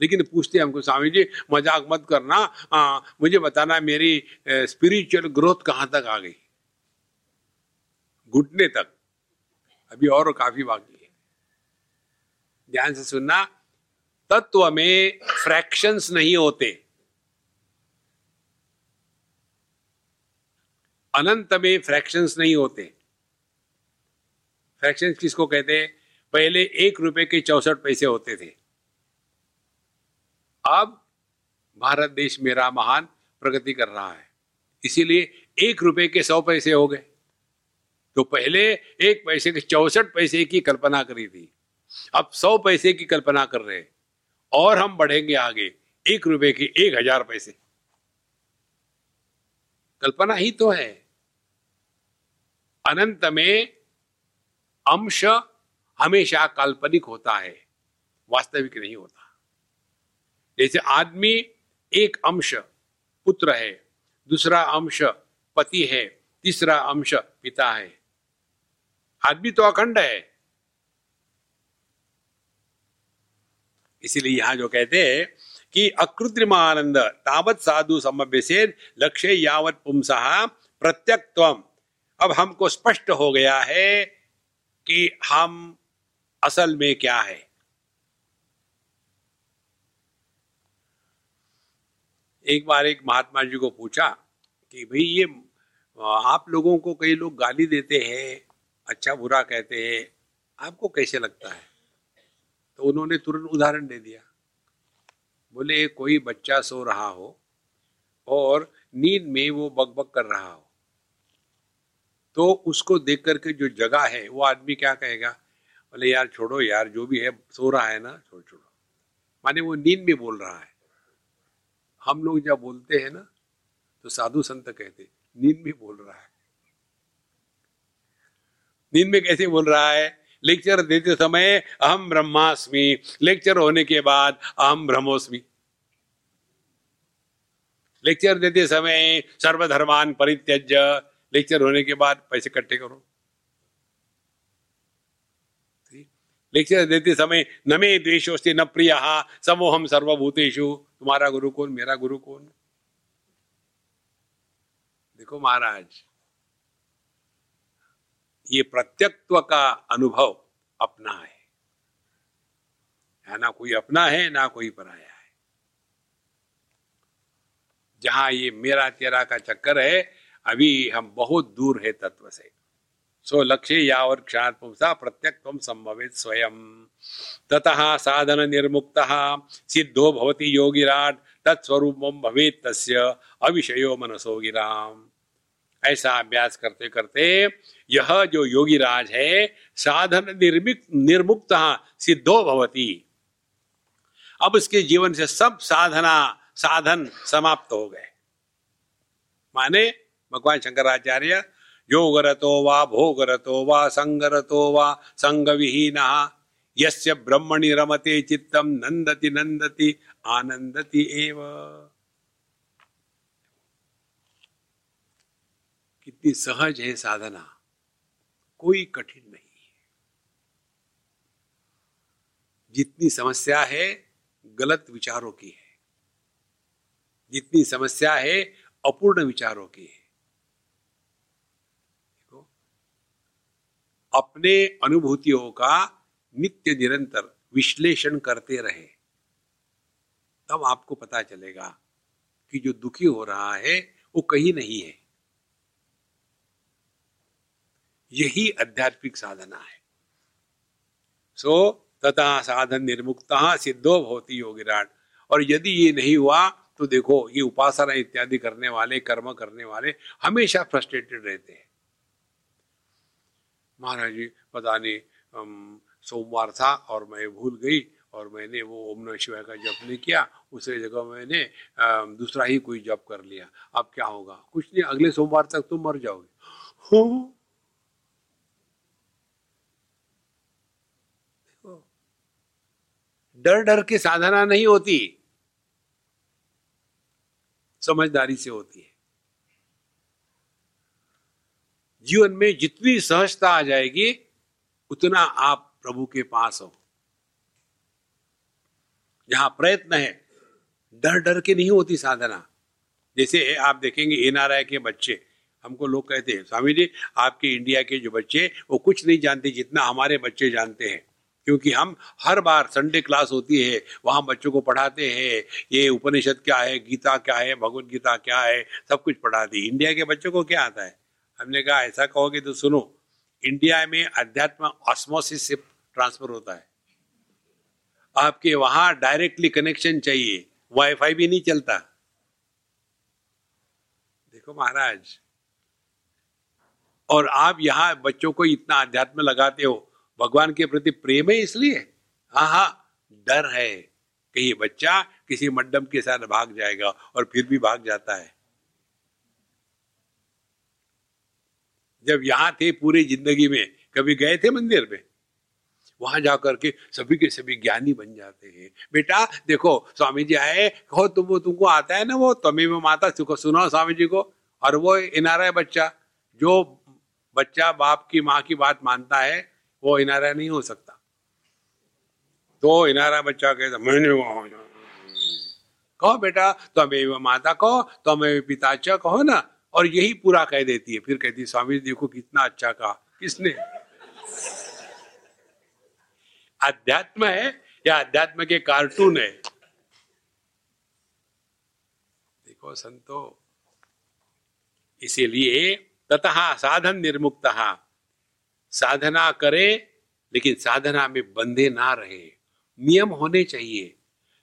लेकिन पूछते हमको स्वामी जी मज़ाक मत करना आ, मुझे बताना मेरी स्पिरिचुअल ग्रोथ कहाँ तक आ गई? घुटने तक। अभी और काफ़ी बाकी है। ध्यान से सुनना तत्व में फ्रैक्शंस नहीं होते। अनंत में फ्रैक्शंस नहीं होते। फ्रैक्शंस किसको कहते हैं? पहले एक रुपए के चौसठ पैसे होते थे। अब भारत देश मेरा महान प्रगति कर रहा है। इसीलिए एक रुपए के सौ पैसे हो गए। तो पहले एक पैसे के चौसठ पैसे की कल्पना करी थी। अब सौ पैसे की कल्पना कर रहे और हम बढ़ेंगे आगे। एक रुपए के एक हज़ार पैसे। कल्पना ही तो है। अनंत में अंश हमेशा काल्पनिक होता है, वास्तविक नहीं होता। जैसे आदमी एक अंश पुत्र है, दूसरा अंश पति है, तीसरा अंश पिता है। आदमी तो अखंड है। इसीलिए यहाँ जो कहते हैं कि अकृत्रिम आनंद तावत साधु से लक्ष्य यावत पुंसा प्रत्यक्व अब हमको स्पष्ट हो गया है कि हम असल में क्या है? एक बार एक महात्मा जी को पूछा कि भाई ये, आप लोगों को कई लोग गाली देते हैं अच्छा बुरा कहते हैं, आपको कैसे लगता है? तो उन्होंने तुरंत उदाहरण दे दिया। बोले, कोई बच्चा सो रहा हो और नींद में वो बकबक कर रहा हो। तो उसको देख करके जो जगह है, वो आदमी क्या कहेगा? बोले, यार छोड़ो यार, जो भी है, सो रहा है ना, छोड़, छोड़ो। माने वो नींद में बोल रहा है। हम लोग जब बोलते हैं ना तो साधु संत कहते नींद में बोल रहा है। नींद में कैसे बोल रहा है? लेक्चर देते समय अहम ब्रह्मास्मि। लेक्चर होने के बाद अहम ब्रह्मोस्मि। लेक्चर देते समय, सर्वधर्मान परित्यज लेक्चर होने के बाद पैसे इकट्ठे करो। लेक्चर देते समय, न मे द्वेशोस्ते न प्रिय समोहम सर्वभूतेशु तुम्हारा गुरु कौन, मेरा गुरु कौन? देखो महाराज, ये प्रत्यक्त्व का अनुभव अपना है। ना कोई अपना है, ना कोई पराया है। जहाँ ये मेरा तेरा का चक्कर है अभी हम बहुत दूर है तत्व से। सो लक्ष्य या और क्षण पुंसा प्रत्यक संभवित स्वयं। ततः साधन निर्मुक्त सिद्धो भवति योगिराट, तत्स्वरूप भवेत तस्य अविषयो मनसो गिराम। ऐसा अभ्यास करते करते यह जो योगी राज है, साधन निर्मित निर्मुक्त सिद्धो भवती। अब उसके जीवन से सब साधना, साधन समाप्त हो गए। माने भगवान शंकराचार्य, योगरतो वा भोगरतो वा संगरतो वा संग विहीन यस्य ब्रह्मणि रमते चित्तम नंदति नंदति आनंदति एव। कितनी सहज है साधना, कोई कठिन नहीं जितनी समस्या है, गलत विचारों की है। जितनी समस्या है, अपूर्ण विचारों की है देखो अपने अनुभूतियों का नित्य निरंतर विश्लेषण करते रहे। तब आपको पता चलेगा कि जो दुखी हो रहा है, वो कहीं नहीं है। यही आध्यात्मिक साधना है। सो, तथा साधन निर्मुक्ता सिद्धो भवती योगिराट और यदि ये नहीं हुआ तो देखो, ये उपासना इत्यादि करने वाले, कर्म करने वाले हमेशा फ्रस्ट्रेटेड रहते हैं। महाराज जी, पता नहीं सोमवार था और मैं भूल गई और मैंने वो ओम नमः शिवाय का जप नहीं किया। उसे जगह मैंने दूसरा ही कोई जप कर लिया। अब क्या होगा? कुछ नहीं, अगले सोमवार तक तुम मर जाओगे। डर डर के साधना नहीं होती। समझदारी से होती है। जीवन में जितनी सहजता आ जाएगी, उतना आप प्रभु के पास हो। जहाँ प्रयत्न है डर डर के नहीं होती साधना। जैसे आप देखेंगे एनआरआई के बच्चे, हमको लोग कहते हैं, स्वामी जी, आपके इंडिया के जो बच्चे वो कुछ नहीं जानते जितना हमारे बच्चे जानते हैं। क्योंकि हम हर बार संडे क्लास होती है, वहाँ बच्चों को पढ़ाते हैं, ये उपनिषद क्या है, गीता क्या है भगवत गीता क्या है, सब कुछ पढ़ाती है। इंडिया के बच्चों को क्या आता है? हमने कहा, ऐसा कहोगे तो सुनो, इंडिया में अध्यात्म ऑस्मोसिस से ट्रांसफ़र होता है। आपके वहाँ डायरेक्टली कनेक्शन चाहिए, वाईफाई भी नहीं चलता। देखो महाराज, और आप यहाँ बच्चों को इतना अध्यात्म लगाते हो, भगवान के प्रति प्रेम है इसलिए? हाँ हाँ डर है कि ये बच्चा किसी मड्डम के साथ भाग जाएगा और फिर भी भाग जाता है। जब यहाँ थे पूरी ज़िंदगी में, कभी गए थे मंदिर में? वहाँ जाकर के सभी के सभी ज्ञानी बन जाते हैं। बेटा, देखो, स्वामी जी आए, कहो, तुम वो, तुमको आता है ना वो? तुम्हें में माता सुनो स्वामी जी को। और वो इनारा बच्चा, जो बच्चा बाप की माँ की बात मानता है, वो इनारा नहीं हो सकता। तो इनारा बच्चा कहता मैंने कहो बेटा तो माता कहो तो पिताचा कहो ना। और यही पूरा कह देती है। फिर कहती है, स्वामी जी, देखो कितना अच्छा कहा। किसने? अध्यात्म है या अध्यात्म के कार्टून है? देखो संतो, इसीलिए तथा साधन निर्मुक्त। साधना करे, लेकिन साधना में बंधे ना रहे। नियम होने चाहिए।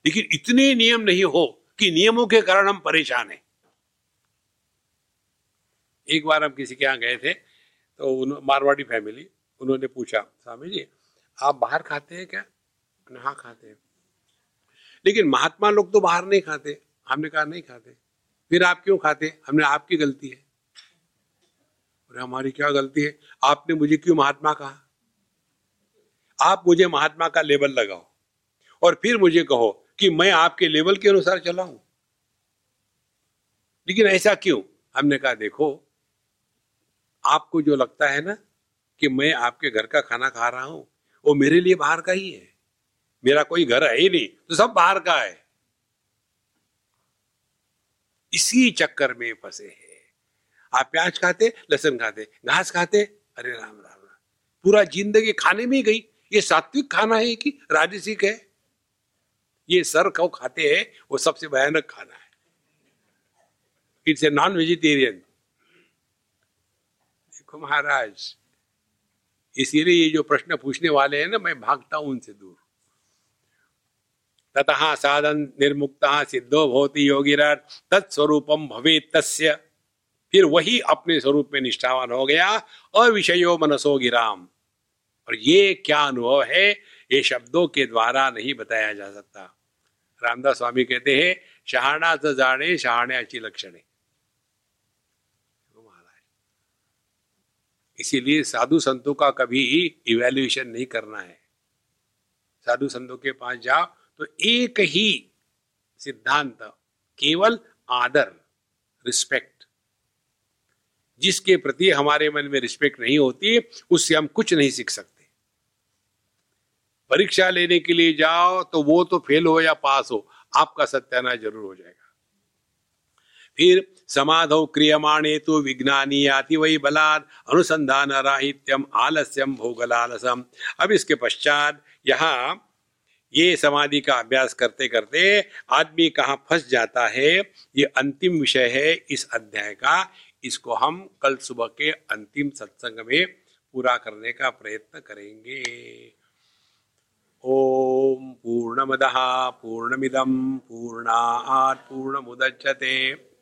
लेकिन इतने नियम नहीं हो कि नियमों के कारण हम परेशान हैं। एक बार हम किसी के यहाँ गए थे तो मारवाड़ी फैमिली उन्होंने पूछा, स्वामी जी, आप बाहर खाते हैं क्या? हाँ खाते हैं। लेकिन महात्मा लोग तो बाहर नहीं खाते, हमने कहा, नहीं खाते। फिर आप क्यों खाते? हमने आपकी गलती है। अरे, हमारी क्या गलती है? आपने मुझे क्यों महात्मा कहा? आप मुझे महात्मा का लेवल लगाओ और फिर मुझे कहो कि मैं आपके लेवल के अनुसार चला हूँ लेकिन ऐसा क्यों? हमने कहा, देखो आपको जो लगता है ना कि मैं आपके घर का खाना खा रहा हूँ, वो मेरे लिए बाहर का ही है। मेरा कोई घर है ही नहीं तो सब बाहर का है। इसी चक्कर में फंसे हैं। आप प्याज खाते, लहसुन खाते, घास खाते, अरे राम राम राम। पूरा ज़िंदगी खाने में ही गई। ये सात्विक खाना है कि राजसिक है? ये सर खाते हैं, वो सबसे भयानक खाना है। इट्स ए नॉन वेजिटेरियन महाराज, इसीलिए ये जो प्रश्न पूछने वाले हैं ना, मैं भागता हूँ उनसे दूर। ततः साधन निर्मुक्ता सिद्धो भवती योगिरा तत्स्वरूपम भवे तस्य। फिर वही अपने स्वरूप में निष्ठावान हो गया, अविषयो मनसो गिराम। और ये क्या अनुभव है, ये शब्दों के द्वारा नहीं बताया जा सकता। रामदास स्वामी कहते हैं शहाना जाने शहाण्याची लक्षणे इसीलिए साधु संतों का कभी इवेल्युएशन नहीं करना है। साधु संतों के पास जाओ तो एक ही सिद्धांत, केवल आदर रिस्पेक्ट जिसके प्रति हमारे मन में रिस्पेक्ट नहीं होती, उससे हम कुछ नहीं सीख सकते। परीक्षा लेने के लिए जाओ तो वो तो फेल हो या पास हो, आपका सत्यानाश ज़रूर हो जाएगा। फिर समाधो क्रियमाणे तो विज्ञानी आती वही बलाद अनुसंधान राहित्यम आलस्यम भोगलालसम। अब इसके पश्चात यहाँ ये समाधि का अभ्यास करते करते आदमी कहाँ फंस जाता है, ये अंतिम विषय है इस अध्याय का। इसको हम कल सुबह के अंतिम सत्संग में पूरा करने का प्रयत्न करेंगे। ओम पूर्णमद पूर्णमिदम पूर्णात् पूर्णमुदच्यते